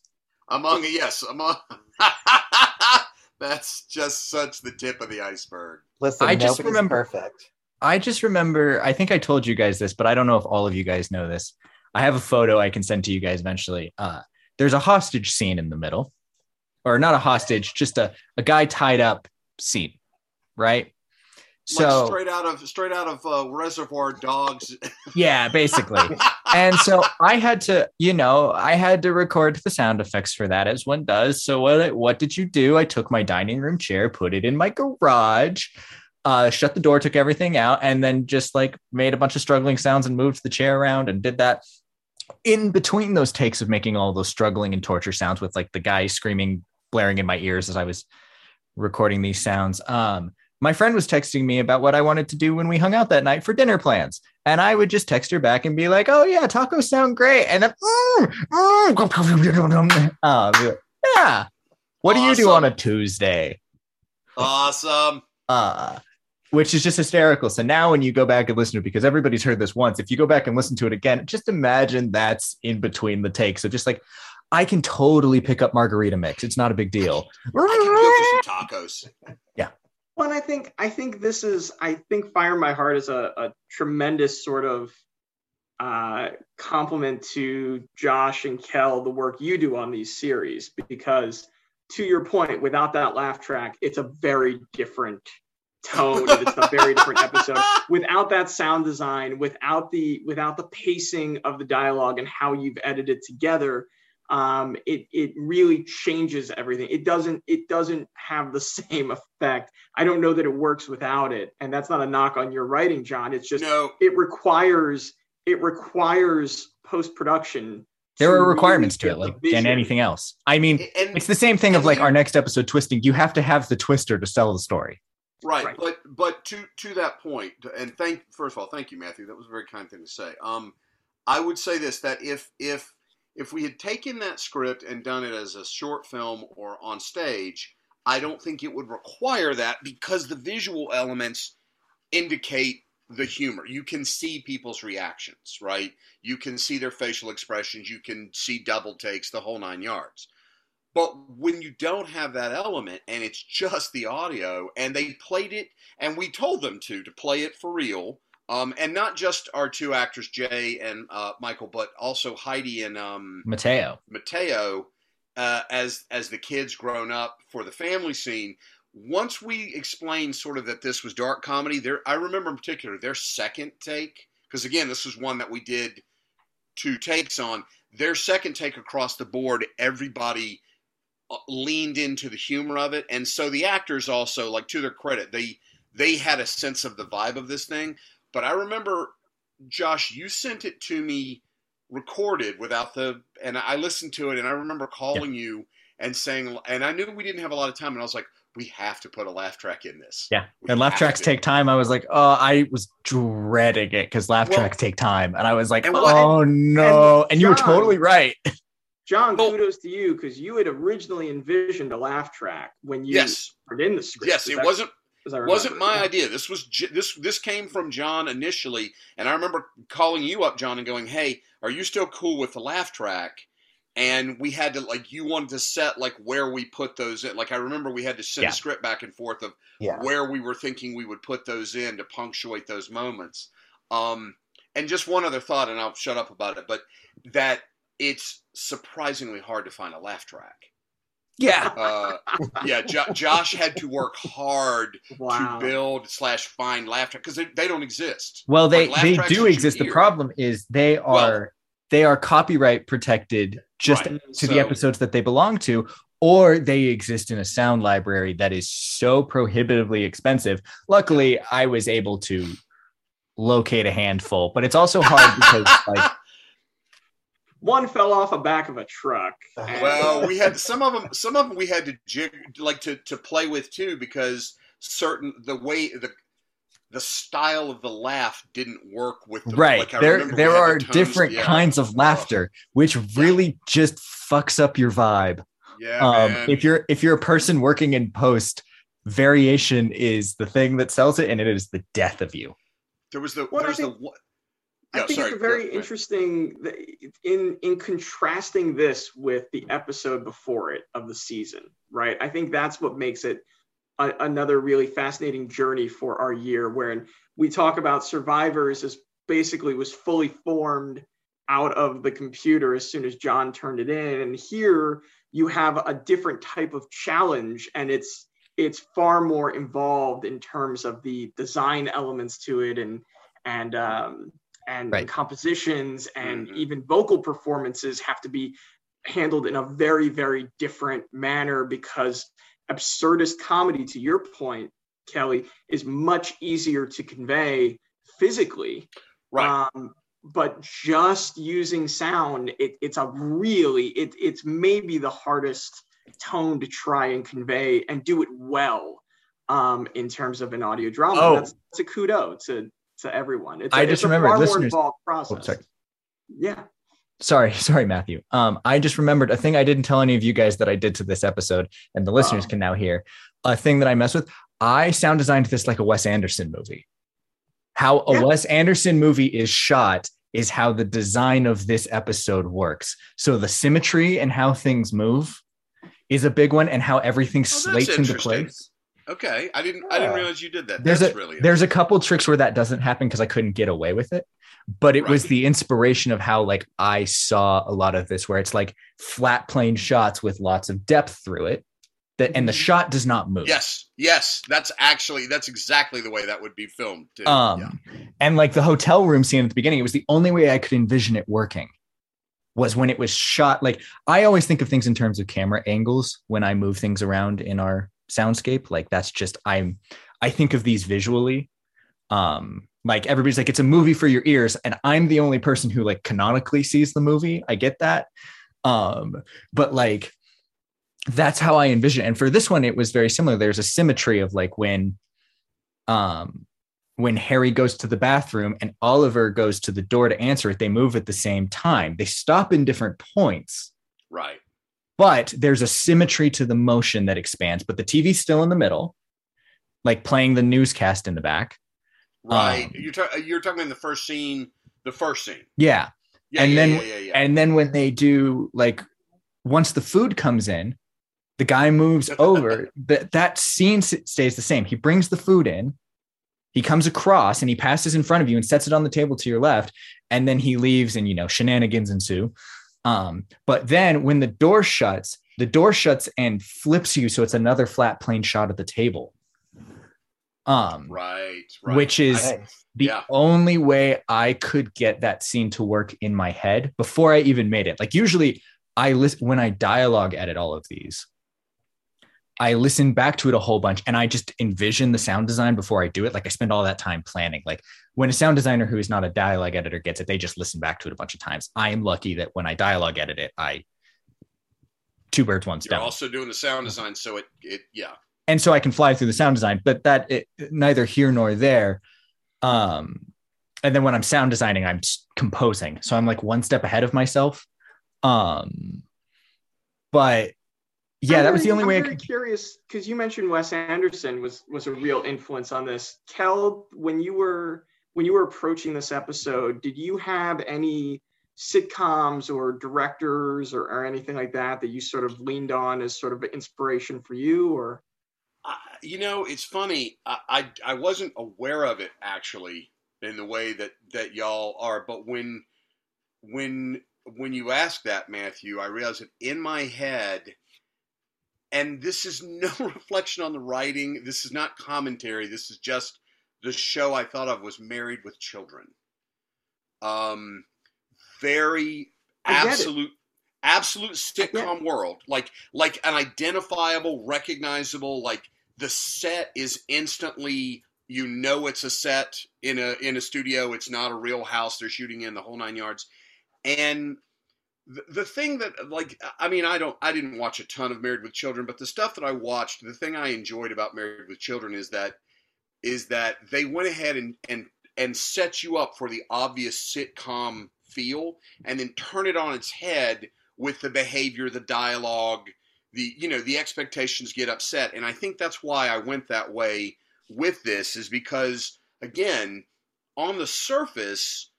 Among yes, among. <laughs> That's just such the tip of the iceberg. listen, I just remember- perfect. I just remember, I think I told you guys this, but I don't know if all of you guys know this. I have a photo I can send to you guys eventually. Uh, there's a hostage scene in the middle, or not a hostage, just a, a guy tied up scene, right? Like straight out of straight out of uh, Reservoir Dogs. <laughs> yeah, basically. and so I had to, you know, I had to record the sound effects for that as one does. So what what did you do? I took my dining room chair, put it in my garage, uh, shut the door, took everything out, and then just like made a bunch of struggling sounds and moved the chair around and did that. In between those takes of making all those struggling and torture sounds with like the guy screaming, blaring in my ears as I was recording these sounds. Um, my friend was texting me about what I wanted to do when we hung out that night for dinner plans. And I would just text her back and be like, oh, yeah, tacos sound great. And then, mm, mm, uh, like, yeah. What do you do on a Tuesday? awesome. Uh, which is just hysterical. So now when you go back and listen to it, because everybody's heard this once, if you go back and listen to it again, just imagine that's in between the takes. So just like, I can totally pick up margarita mix. It's not a big deal. I can go for some tacos. Well, and I think I think this is I think Fire My Heart is a, a tremendous sort of uh, compliment to Josh and Kel the work you do on these series because to your point, without that laugh track, it's a very different tone. it's a very different <laughs> episode. Without that sound design, without the without the pacing of the dialogue and how you've edited together, um, it it really changes everything. It doesn't it doesn't have the <laughs> same effect. I don't know that it works without it, and that's not a knock on your writing, John. It's just No, it requires it requires post production. There are requirements to it, like and anything. anything else. I mean, and it's the same thing of like our next episode twisting. You have to have the twister to sell the story. right, Right. but but to to that point, and thank first of all, thank you, Matthew. That was a very kind thing to say. Um, I would say this that if if if we had taken that script and done it as a short film or on stage, I don't think it would require that because the visual elements indicate the humor. You can see people's reactions, right? You can see their facial expressions. You can see double takes, the whole nine yards. But when you don't have that element and it's just the audio, and they played it, and we told them to to play it for real, um, and not just our two actors, Jay and uh, Michael, but also Heidi and um, Mateo. Mateo uh, as as the kids grown up for the family scene. Once we explained sort of that this was dark comedy, there I remember in particular their second take because again this was one that we did two takes on. Their second take across the board, everybody uh, leaned into the humor of it, and so the actors also, like to their credit, they they had a sense of the vibe of this thing. But I remember, Josh, you sent it to me recorded without the and I listened to it and I remember calling you and saying and I knew we didn't have a lot of time and I was like we have to put a laugh track in this. Yeah. We And laugh tracks to. take time. I was like, oh, I was dreading it because laugh Well- tracks take time. And I was like, And oh, what- oh no. And, you were totally right. <laughs> John, Well- kudos to you because you had originally envisioned a laugh track when you Yes. were in the script. Yes, it that- wasn't as I wasn't remember. my idea. This was this this came from John initially, and I remember calling you up, John, and going, "Hey, are you still cool with the laugh track?" And we had to like you wanted to set like where we put those in. Like I remember we had to send Yeah. a script back and forth of Yeah. where we were thinking we would put those in to punctuate those moments. Um, and just one other thought, and I'll shut up about it, but that it's surprisingly hard to find a laugh track. Yeah. Uh, yeah, jo- Josh had to work hard Wow. to build slash find laugh track because they, they don't exist. Well, they Like they do exist. The problem is they are Well- they are copyright protected just Right. to the episodes that they belong to, or they exist in a sound library that is so prohibitively expensive. Luckily, I was able to locate a handful, but it's also hard because like one fell off the back of a truck. <laughs> and- Well, we had <laughs> some of them. Some of them we had to jig, like to to play with too because certain the way the the style of the laugh didn't work with the right. Like I there there had the are tones- different yeah. kinds of laughter, which really just fucks up your vibe. Yeah, um, man. if you're if you're a person working in post, variation is the thing that sells it, and it is the death of you. there was the Well, I there's the I think sorry, it's very interesting in in contrasting this with the episode before it of the season, right? I think that's what makes it a, another really fascinating journey for our year, wherein we talk about survivors as basically was fully formed out of the computer as soon as John turned it in, and here you have a different type of challenge, and it's it's far more involved in terms of the design elements to it and and um, and Right. compositions and Mhm. even vocal performances have to be handled in a very very different manner because absurdist comedy to your point kelly is much easier to convey physically right. um, but just using sound it, it's a really it, it's maybe the hardest tone to try and convey and do it well um, in terms of an audio drama Oh. that's, that's a kudo to to everyone it's a, I it's just a remembered, far more listeners- involved Oh, sorry. yeah Sorry, <laughs> sorry, Matthew. Um, I just remembered a thing I didn't tell any of you guys that I did to this episode, and the listeners Oh. can now hear a thing that I mess with. I sound designed this like a Wes Anderson movie. How a Yeah. Wes Anderson movie is shot is how the design of this episode works. So the symmetry and how things move is a big one, and how everything Oh, slates into place. Okay, I didn't I didn't realize you did that. There's That's a really there's a couple tricks where that doesn't happen because I couldn't get away with it. But it was the inspiration of how like I saw a lot of this where it's like flat plane shots with lots of depth through it. That and the Mhm. shot does not move. yes, yes. That's actually that's exactly the way that would be filmed. Too. Um and like the hotel room scene at the beginning, it was the only way I could envision it working was when it was shot. Like I always think of things in terms of camera angles when I move things around in our soundscape. Like that's just I'm I think of these visually. Um like everybody's like it's a movie for your ears and I'm the only person who like canonically sees the movie. I get that. Um but like that's how I envision it. And for this one it was very similar. There's a symmetry of like when um when Harry goes to the bathroom and Oliver goes to the door to answer it, they move at the same time. They stop in different points, right. But there's a symmetry to the motion that expands. But the TV's still in the middle, like playing the newscast in the back. Right. Um, you're ta- you're talking in the first scene. The first scene. Yeah. Yeah. And yeah, then- yeah. And then when they do, like, once the food comes in, the guy moves <laughs> over. that that scene stays the same. He brings the food in, he comes across, and he passes in front of you and sets it on the table to your left, and then he leaves, and you know shenanigans ensue. Um, but then when the door shuts, the door shuts and flips you, so it's another flat plane shot of the table. Um, right. Right. which is I- the Yeah. only way I could get that scene to work in my head before I even made it. Like usually I listen when I dialogue edit all of these. I listen back to it a whole bunch and I just envision the sound design before I do it. Like I spend all that time planning. Like when a sound designer who is not a dialogue editor gets it, they just listen back to it a bunch of times. I am lucky that when I dialogue edit it, I two birds, one You're stone also doing the sound design, so it it yeah. and so I can fly through the sound design, but that it, neither here nor there. Um, and then when I'm sound designing, I'm composing, so I'm like one step ahead of myself. Um, but yeah, I'm that was very- the only I'm way I very could. curious because you mentioned Wes Anderson was was a real influence on this. Kel, when you were when you were approaching this episode, did you have any sitcoms or directors or, or anything like that that you sort of leaned on as sort of inspiration for you? Or I, you know, it's funny. I, I I wasn't aware of it actually in the way that that y'all are, but when when when you ask that, Matthew, I realized that in my head, and this is no <laughs> reflection on the writing. This is not commentary. This is just the show I thought of was Married with Children. Um, very I get it. absolute absolute sitcom world. Like like an identifiable recognizable like the set is instantly you know it's a set in a in a studio. It's not a real house. They're shooting in the whole nine yards. And the, the thing that like I mean I don't I didn't watch a ton of Married with Children, but the stuff that I watched, the thing I enjoyed about Married with Children is that is that they went ahead and and and set you up for the obvious sitcom feel and then turn it on its head with the behavior, the dialogue, the you know, the expectations get upset. And I think that's why I went that way with this is because again, on the surface,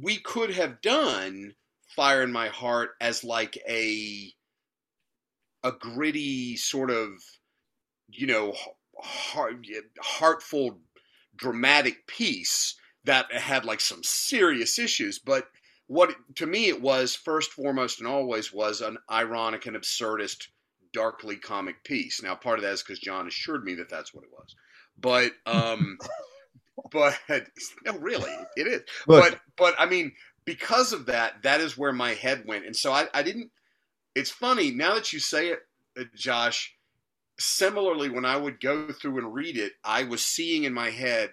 we could have done Fire in My Heart as like a a gritty sort of you know heart, heartful dramatic piece that had like some serious issues. But what to me it was first foremost and always was an ironic and absurdist darkly comic piece. Now part of that is because john assured me that that's what it was. But um <laughs> but no really it is. Look. but but i mean because of that that is where my head went. And so i, I didn't it's funny now that you say it uh, josh similarly when i would go through and read it i was seeing in my head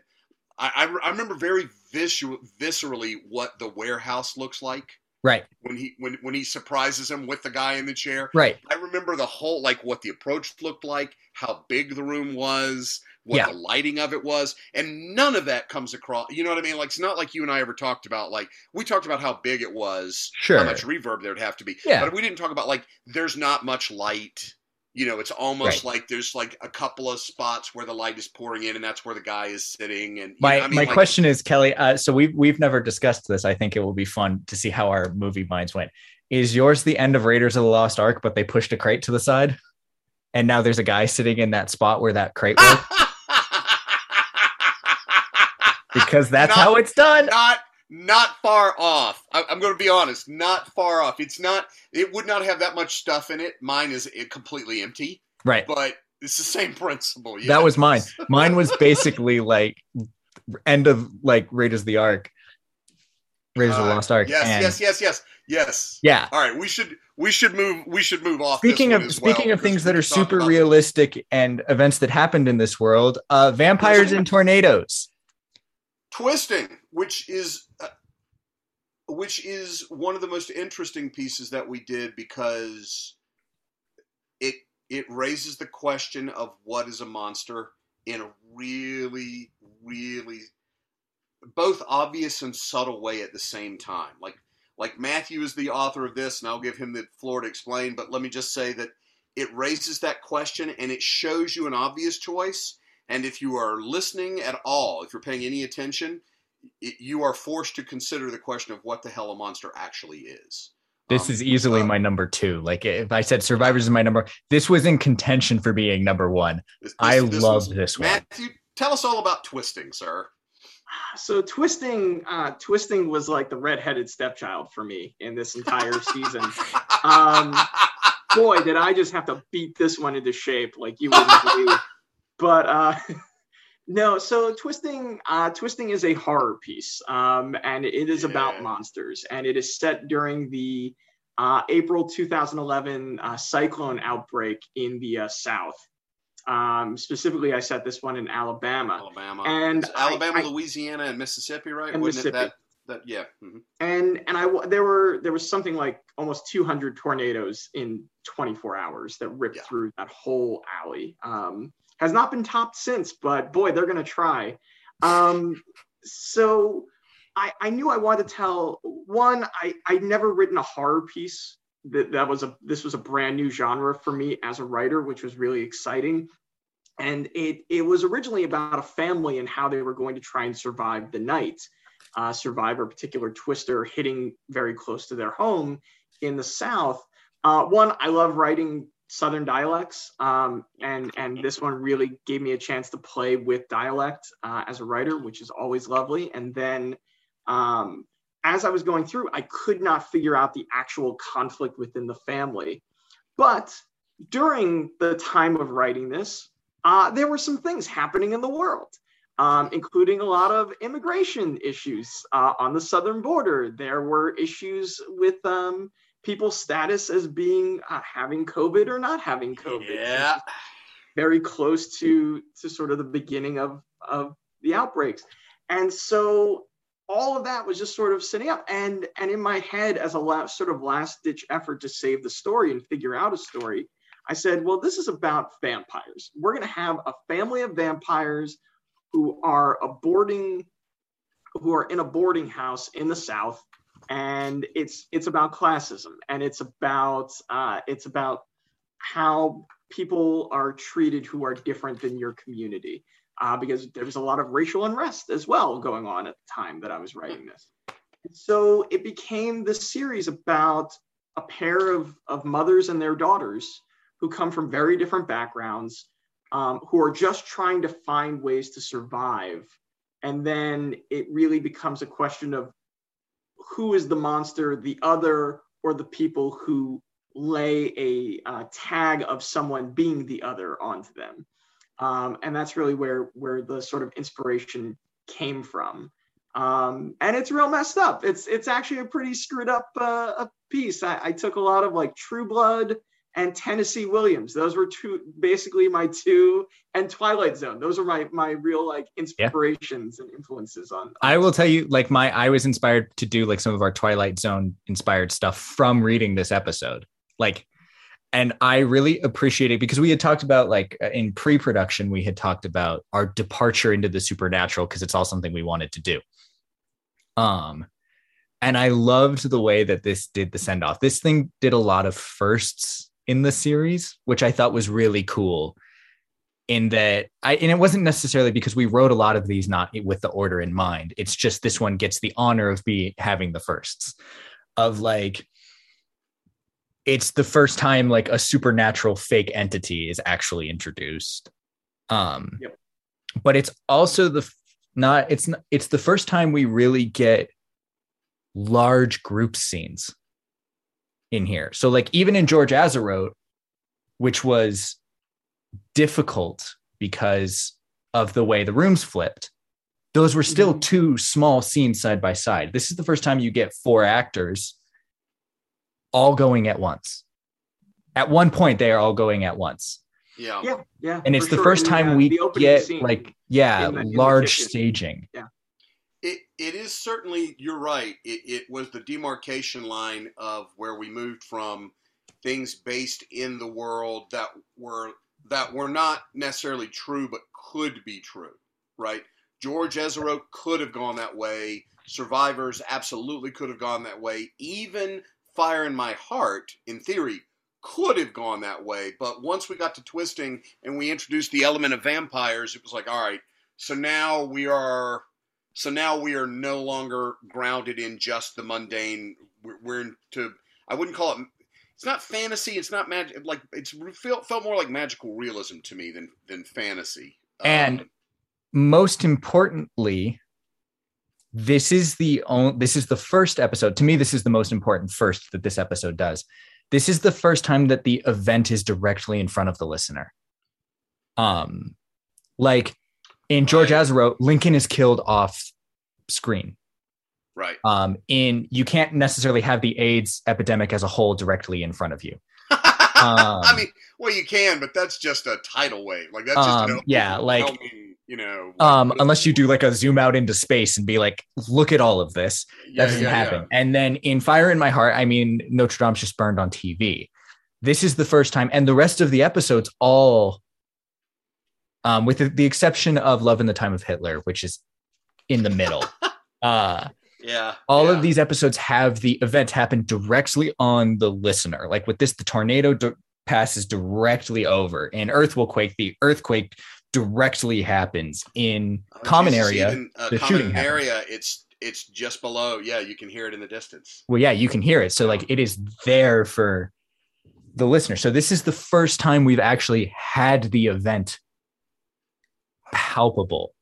i, I, I remember very visual, viscerally what the warehouse looks like Right. when he when when he surprises him with the guy in the chair Right. I remember the whole like what the approach looked like, how big the room was, what Yeah. the lighting of it was, and none of that comes across. You know what I mean? Like it's not like you and I ever talked about like we talked about how big it was, Sure. how much reverb there'd have to be, Yeah. but we didn't talk about like there's not much light. You know, it's almost like there's like a couple of spots where the light is pouring in, and that's where the guy is sitting. And My know, I mean, my like, question is, Kelly. Uh, so we've we've never discussed this. I think it will be fun to see how our movie minds went. Is yours the end of Raiders of the Lost Ark, but they pushed a crate to the side, and now there's a guy sitting in that spot where that crate was? <laughs> because that's Not- how it's done. not not far off. I, I'm going to be honest, not far off. It's not. It would not have that much stuff in it. Mine is uh, completely empty, Right. but it's the same <laughs> principle. That was mine. Mine was basically <laughs> like end of like Raiders of the Ark, Raiders of the Uh, Lost Ark. Yes, and yes, yes, yes, yes. Yeah. All right, we should we should move we should move off. Speaking of as well, speaking of things that are super realistic and events that happened in this world, uh, vampires and tornadoes. Twisting, which is uh, which is one of the most interesting pieces that we did because it it raises the question of what is a monster in a really really both obvious and subtle way at the same time. Like like Matthew is the author of this, and I'll give him the floor to explain. But let me just say that it raises that question and it shows you an obvious choice. And if you are listening at all, if you're paying any attention, it, you are forced to consider the question of what the hell a monster actually is. This Um, is easily uh, my number two. Like if I said Survivors is my number, this was in contention for being number one. this- I this loved was- this one. Matthew, tell us all about twisting, sir. So twisting, uh, twisting was like the redheaded stepchild for me in this entire season. <laughs> Um, Boy, did I just have to beat this one into shape like you wouldn't believe. But uh, <laughs> no, so twisting, uh, twisting is a horror piece, um, and it is Yeah. about monsters, and it is set during the uh, April 2011 uh, cyclone outbreak in the uh, South. Um, specifically, I set this one in Alabama. Alabama, And Alabama, I- Louisiana, and Mississippi, right? And Wasn't Mississippi. it that? That yeah. mhm. and and I there were there was something like almost 200 tornadoes in 24 hours that ripped Yeah. through that whole alley. Um, has not been topped since, but boy, they're gonna try. Um, so I I knew I wanted to tell one. I I'd never written a horror piece. That that was a this was a brand new genre for me as a writer, which was really exciting. And it it was originally about a family and how they were going to try and survive the night uh, survive a particular twister hitting very close to their home in the South. Uh, one, I love writing Southern dialects, um, and and this one really gave me a chance to play with dialect uh, as a writer, which is always lovely. And then, um, as I was going through, I could not figure out the actual conflict within the family, but during the time of writing this, uh, there were some things happening in the world um, including a lot of immigration issues uh, on the southern border. There were issues with um, people's status as being uh, having COVID or not having COVID. Yeah. Very close to to sort of the beginning of of the outbreaks, and so all of that was just sort of sitting up and and in my head as a last sort of last ditch effort to save the story and figure out a story i said well this is about vampires we're going to have a family of vampires who are a boarding who are in a boarding house in the south and it's it's about classism and it's about uh, it's about how people are treated who are different than your community uh, because there was a lot of racial unrest as well going on at the time that I was writing this. So it became this series about a pair of, of mothers and their daughters who come from very different backgrounds, um, who are just trying to find ways to survive. And then it really becomes a question of who is the monster, the other, or the people who lay a uh, tag of someone being the other onto them. Um, and that's really where where the sort of inspiration came from. Um, and it's real messed up. It's it's actually a pretty screwed up uh, piece. I, I, took a lot of like true blood and tennessee williams those were two basically my two and twilight zone those are my my real like inspirations yeah. and influences on, on i will tell you like my i was inspired to do like some of our twilight zone inspired stuff from reading this episode like and I really appreciate it because we had talked about like uh, in pre-production we had talked about our departure into the supernatural because it's all something we wanted to do. Um and I loved the way that this did the send off. This thing did a lot of firsts in the series, which I thought was really cool. In that I and it wasn't necessarily because we wrote a lot of these not with the order in mind. It's just this one gets the honor of be having the firsts of like it's the first time like a supernatural fake entity is actually introduced um yep. but it's also the not it's not it's the first time we really get large group scenes in here so like even in george Atzerodt which was difficult because of the way the rooms flipped those were still mm-hmm. two small scenes side by side this is the first time you get four actors all going at once. At one point, they are all going at once. Yeah. Yeah. Yeah. And it's the sure. first time we get like, yeah, the, large staging. Yeah. It, it is certainly, you're right. It, it was the demarcation line of where we moved from things based in the world that were that were not necessarily true but could be true right george Atzerodt could have gone that way survivors absolutely could have gone that way even Fire in My Heart, in theory, could have gone that way. But once we got to twisting and we introduced the element of vampires, it was like, all right, so now we are. So now we are no longer grounded in just the mundane. We're, we're into. I wouldn't call it. It's not fantasy. It's not magic. Like it's felt felt more like magical realism to me than than fantasy. And um, most importantly, this is the only this is the first episode to me this is the most important first that this episode does this is the first time that the event is directly in front of the listener um like in george right. Atzerodt lincoln is killed off screen. Right. Um in you can't necessarily have the aids epidemic as a whole directly in front of you. <laughs> Um, i mean well you can but that's just a tidal wave. Like that's just um, yeah like you know um unless you do like a zoom out into space and be like look at all of this. Yeah, that doesn't yeah, happen. Yeah. and then in fire in my heart i mean notre dame's just burned on tv this is the first time and the rest of the episodes all um with the, the exception of love in the time of hitler which is in the middle <laughs> uh yeah all of these episodes have the event happen directly on the listener like with this the tornado passes directly over and earth will quake the earthquake directly happens in oh, common Jesus, area. Even, uh, the common shooting area, happens. it's it's just below. Yeah, you can hear it in the distance. Well, yeah, you can hear it. So like it is there for the listener. So this is the first time we've actually had the event palpable.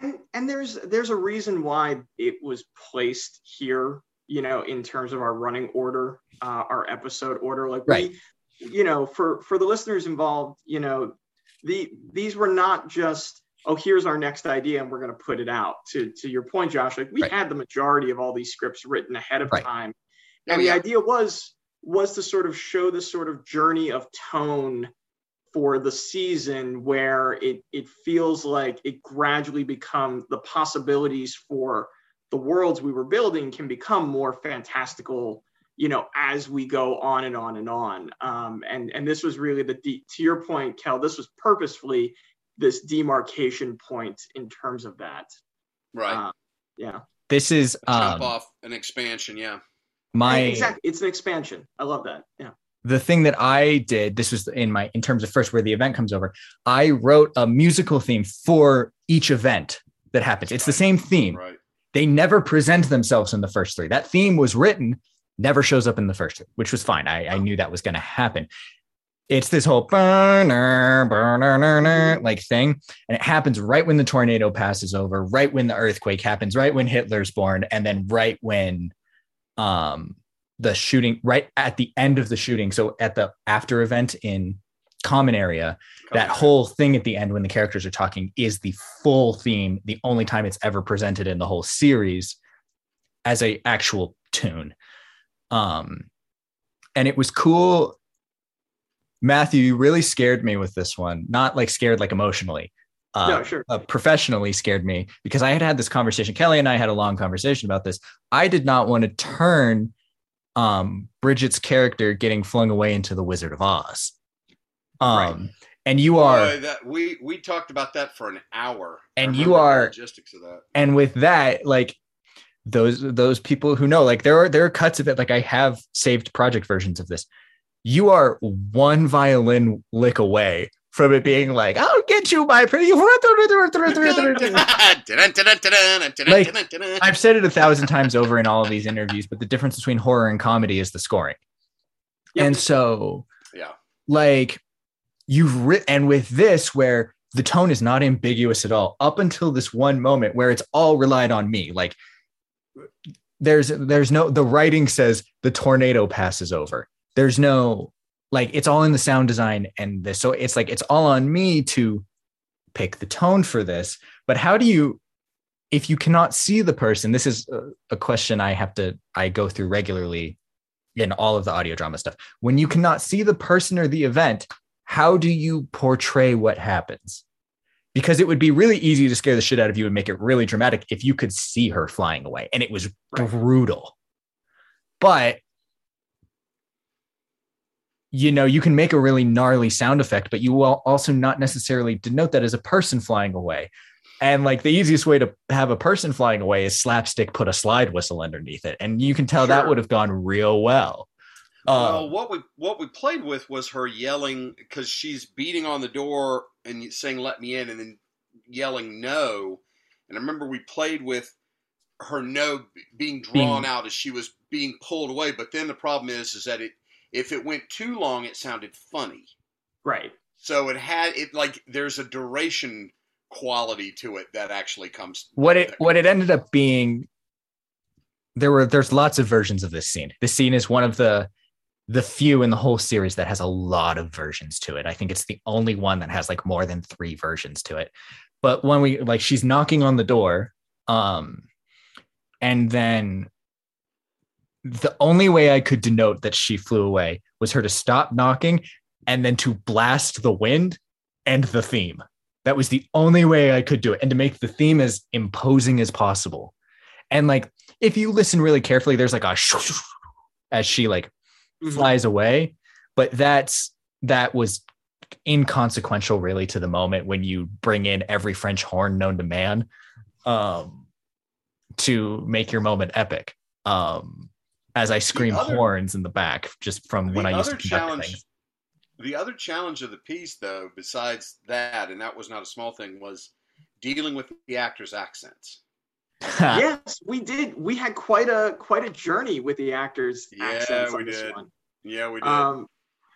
And, and there's there's a reason why it was placed here, you know, in terms of our running order, uh, our episode order. Like right. we, you know, for for the listeners involved, you know, the these were not just oh here's our next idea and we're going to put it out to to your point josh like we right. had the majority of all these scripts written ahead of right. time and oh, the idea was was to sort of show this sort of journey of tone for the season where it it feels like it gradually become the possibilities for the worlds we were building can become more fantastical you know as we go on and on and on um, and and this was really the de- to your point kel this was purposefully this demarcation point in terms of that Right. Uh, yeah This is Jump um, off an expansion. Yeah. my exactly it's an expansion i love that yeah the thing that I did, this was in my in terms of first where the event comes over. I wrote a musical theme for each event that happens. It's the same theme. Right. They never present themselves in the first three. That theme was written, never shows up in the first three, which was fine. I, I knew that was going to happen. It's this whole burner, burner, burner, like thing. And it happens right when the tornado passes over, right when the earthquake happens, right when Hitler's born, and then right when um the shooting right at the end of the shooting so at the after event in common area that Come on. whole thing at the end when the characters are talking is the full theme the only time it's ever presented in the whole series as a actual tune um and it was cool matthew you really scared me with this one not like scared like emotionally uh, no sure uh, professionally scared me because I had had this conversation. Kelly and I had a long conversation about this. I did not want to turn um, Bridget's character getting flung away into the Wizard of Oz. Um, Right. and you are, that we we talked about that for an hour. And you are- logistics of that. and with that, like those those people who know, like there are there are cuts of it. Like I have saved project versions of this. You are one violin lick away from it being like, "I'll get you, my pretty." <laughs> like, I've said it a thousand times over in all of these interviews, but the difference between horror and comedy is the scoring. Yep. And so, Yeah. like you've written, and with this, where the tone is not ambiguous at all, up until this one moment where it's all relied on me. Like there's there's no the writing says the tornado passes over. There's no like it's all in the sound design and this. So it's like it's all on me to pick the tone for this. But how do you if you cannot see the person, this is a, question I have to I go through regularly in all of the audio drama stuff. When you cannot see the person or the event, how do you portray what happens? Because it would be really easy to scare the shit out of you and make it really dramatic if you could see her flying away, and it was brutal. But you know, you can make a really gnarly sound effect, but you will also not necessarily denote that as a person flying away. And like the easiest way to have a person flying away is slapstick, put a slide whistle underneath it. And you can tell that would have gone real well. well, Um, what we what we played with was her yelling because she's beating on the door and saying "Let me in," and then yelling "No." And I remember we played with her no being drawn Being- out as she was being pulled away. But then the problem is, is that it if it went too long, it sounded funny. right So it had it like there's a duration quality to it that actually comes. what it what it ended up being there were there's lots of versions of this scene. This scene is one of the the few in the whole series that has a lot of versions to it. I think it's the only one that has like more than 3 versions to it. But when we like she's knocking on the door um and then the only way I could denote that she flew away was her to stop knocking and then to blast the wind and the theme. That was the only way I could do it and to make the theme as imposing as possible. And like, if you listen really carefully, there's like a as she like Mhm. flies away, but that's that was inconsequential really to the moment when you bring in every French horn known to man um, to make your moment epic. Um, as I scream other- horns in the back just from when I used to other conduct challenge, things. the other challenge of the piece, though, besides that, and that was not a small thing, was dealing with the actors' accents. <laughs> yes we did we had quite a quite a journey with the actors Yeah, accents we on this did. one Yeah, we did. Um,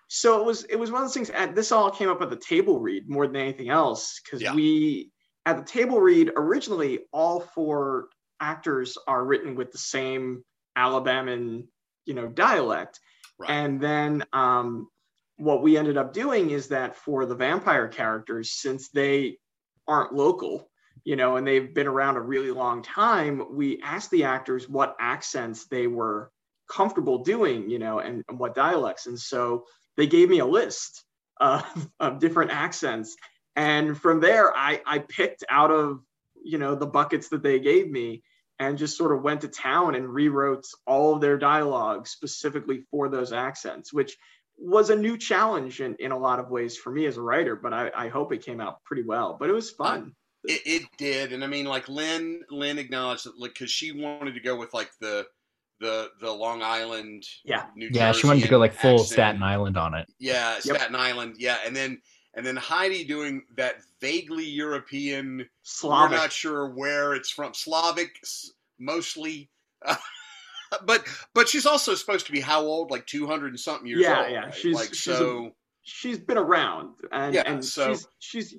so it was it was one of those things. At, this all came up at the table read more than anything else because Yeah. we at the table read originally all four actors are written with the same Alabaman you know dialect, right. and then um, what we ended up doing is that for the vampire characters, since they aren't local, you know, and they've been around a really long time, we asked the actors what accents they were comfortable doing, you know, and, and what dialects. And so they gave me a list uh, <laughs> of different accents. And from there, I, I picked out of you know the buckets that they gave me and just sort of went to town and rewrote all of their dialogue specifically for those accents, which was a new challenge in, in a lot of ways for me as a writer, but I, I hope it came out pretty well. But it was fun. It, it did, and I mean, like Lynn, Lynn acknowledged that, like, because she wanted to go with like the the the Long Island, Yeah. New Yeah, she wanted to go like full accent. Staten Island on it. Yeah, Yep. Staten Island. Yeah, and then and then Heidi doing that vaguely European. Slavic. We're not sure where it's from. Slavic, mostly. <laughs> but but she's also supposed to be how old? Like two hundred and something years Yeah, old. yeah, right? she's- like she's a- so. she's been around and, Yeah, and so- she's she's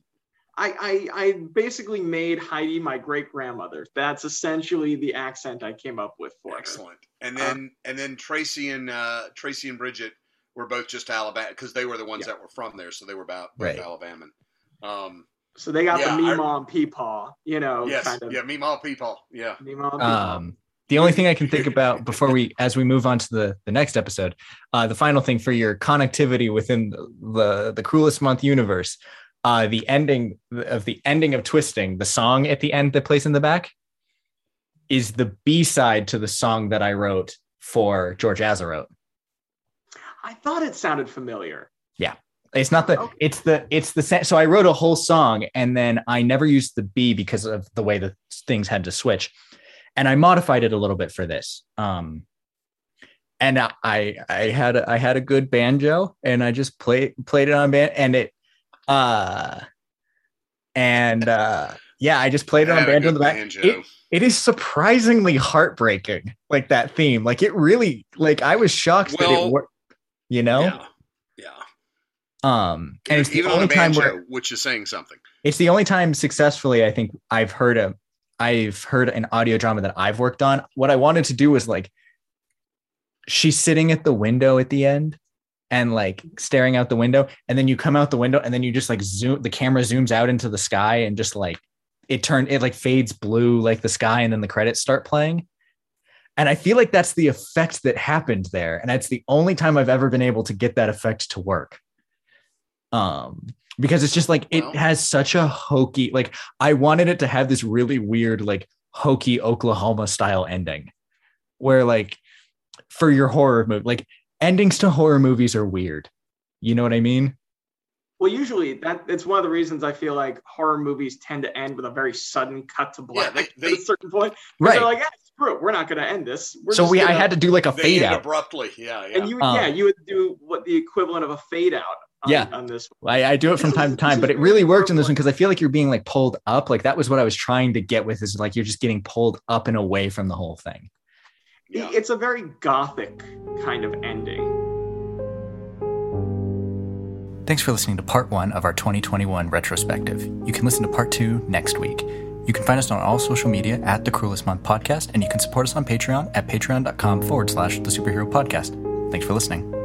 I, I I basically made Heidi my great grandmother. That's essentially the accent I came up with for her. Excellent. And then and then Tracy and uh, Tracy and Bridget were both just Alabama because they were the ones Yeah. that were from there, so they were about both Right. Alabama. Um, So they got Yeah, the I- Meemaw and Peepaw, you know, yes, kind of yeah, me all people, yeah. Meemaw Peepaw. Um, the only thing I can think about before we, as we move on to the the next episode, uh, the final thing for your connectivity within the the, the cruelest month universe, uh, the ending of the ending of twisting, the song at the end that plays in the back, is the B side to the song that I wrote for George Atzerodt. I thought it sounded familiar. Yeah. It's not the Okay. it's the it's the sa- so I wrote a whole song and then I never used the B because of the way the things had to switch, and I modified it a little bit for this. Um, and I I had a, I had a good banjo and I just played played it on band and it uh and uh yeah I just played it on Had a banjo in the back. banjo. It, it is surprisingly heartbreaking like that theme like it really like I was shocked that it worked. You know, Yeah, yeah. um, and it's the Even on only time banjo, where which is saying something. it's the only time successfully I think I've heard a I've heard an audio drama that I've worked on. What I wanted to do was like she's sitting at the window at the end and like staring out the window and then you come out the window and then you just like zoom the camera zooms out into the sky and just like it turned it like fades blue like the sky and then the credits start playing. And I feel like that's the effect that happened there and that's the only time I've ever been able to get that effect to work. Um because it's just like it Well- has such a hokey like I wanted it to have this really weird like hokey Oklahoma style ending where like for your horror movie like endings to horror movies are weird. You know what I mean? Well, usually that it's one of the reasons I feel like horror movies tend to end with a very sudden cut to black they- <laughs> at a certain point. Right. They're like, yeah, screw it, we're not going to end this. We're so we I gonna-" had to do like a fade out. abruptly. Yeah, yeah. and you would, Um, yeah, you would do what the equivalent of a fade out. On, Yeah. on this. I, I do it from time to time, but it really worked in this one because I feel like you're being like pulled up. Like that was what I was trying to get with is like you're just getting pulled up and away from the whole thing. Yeah. It's a very gothic kind of ending. Thanks for listening to part one of our 2021 retrospective. You can listen to part two next week. You can find us on all social media at the Cruelest Month Podcast, and you can support us on Patreon at patreon.com forward slash the superhero podcast. Thanks for listening.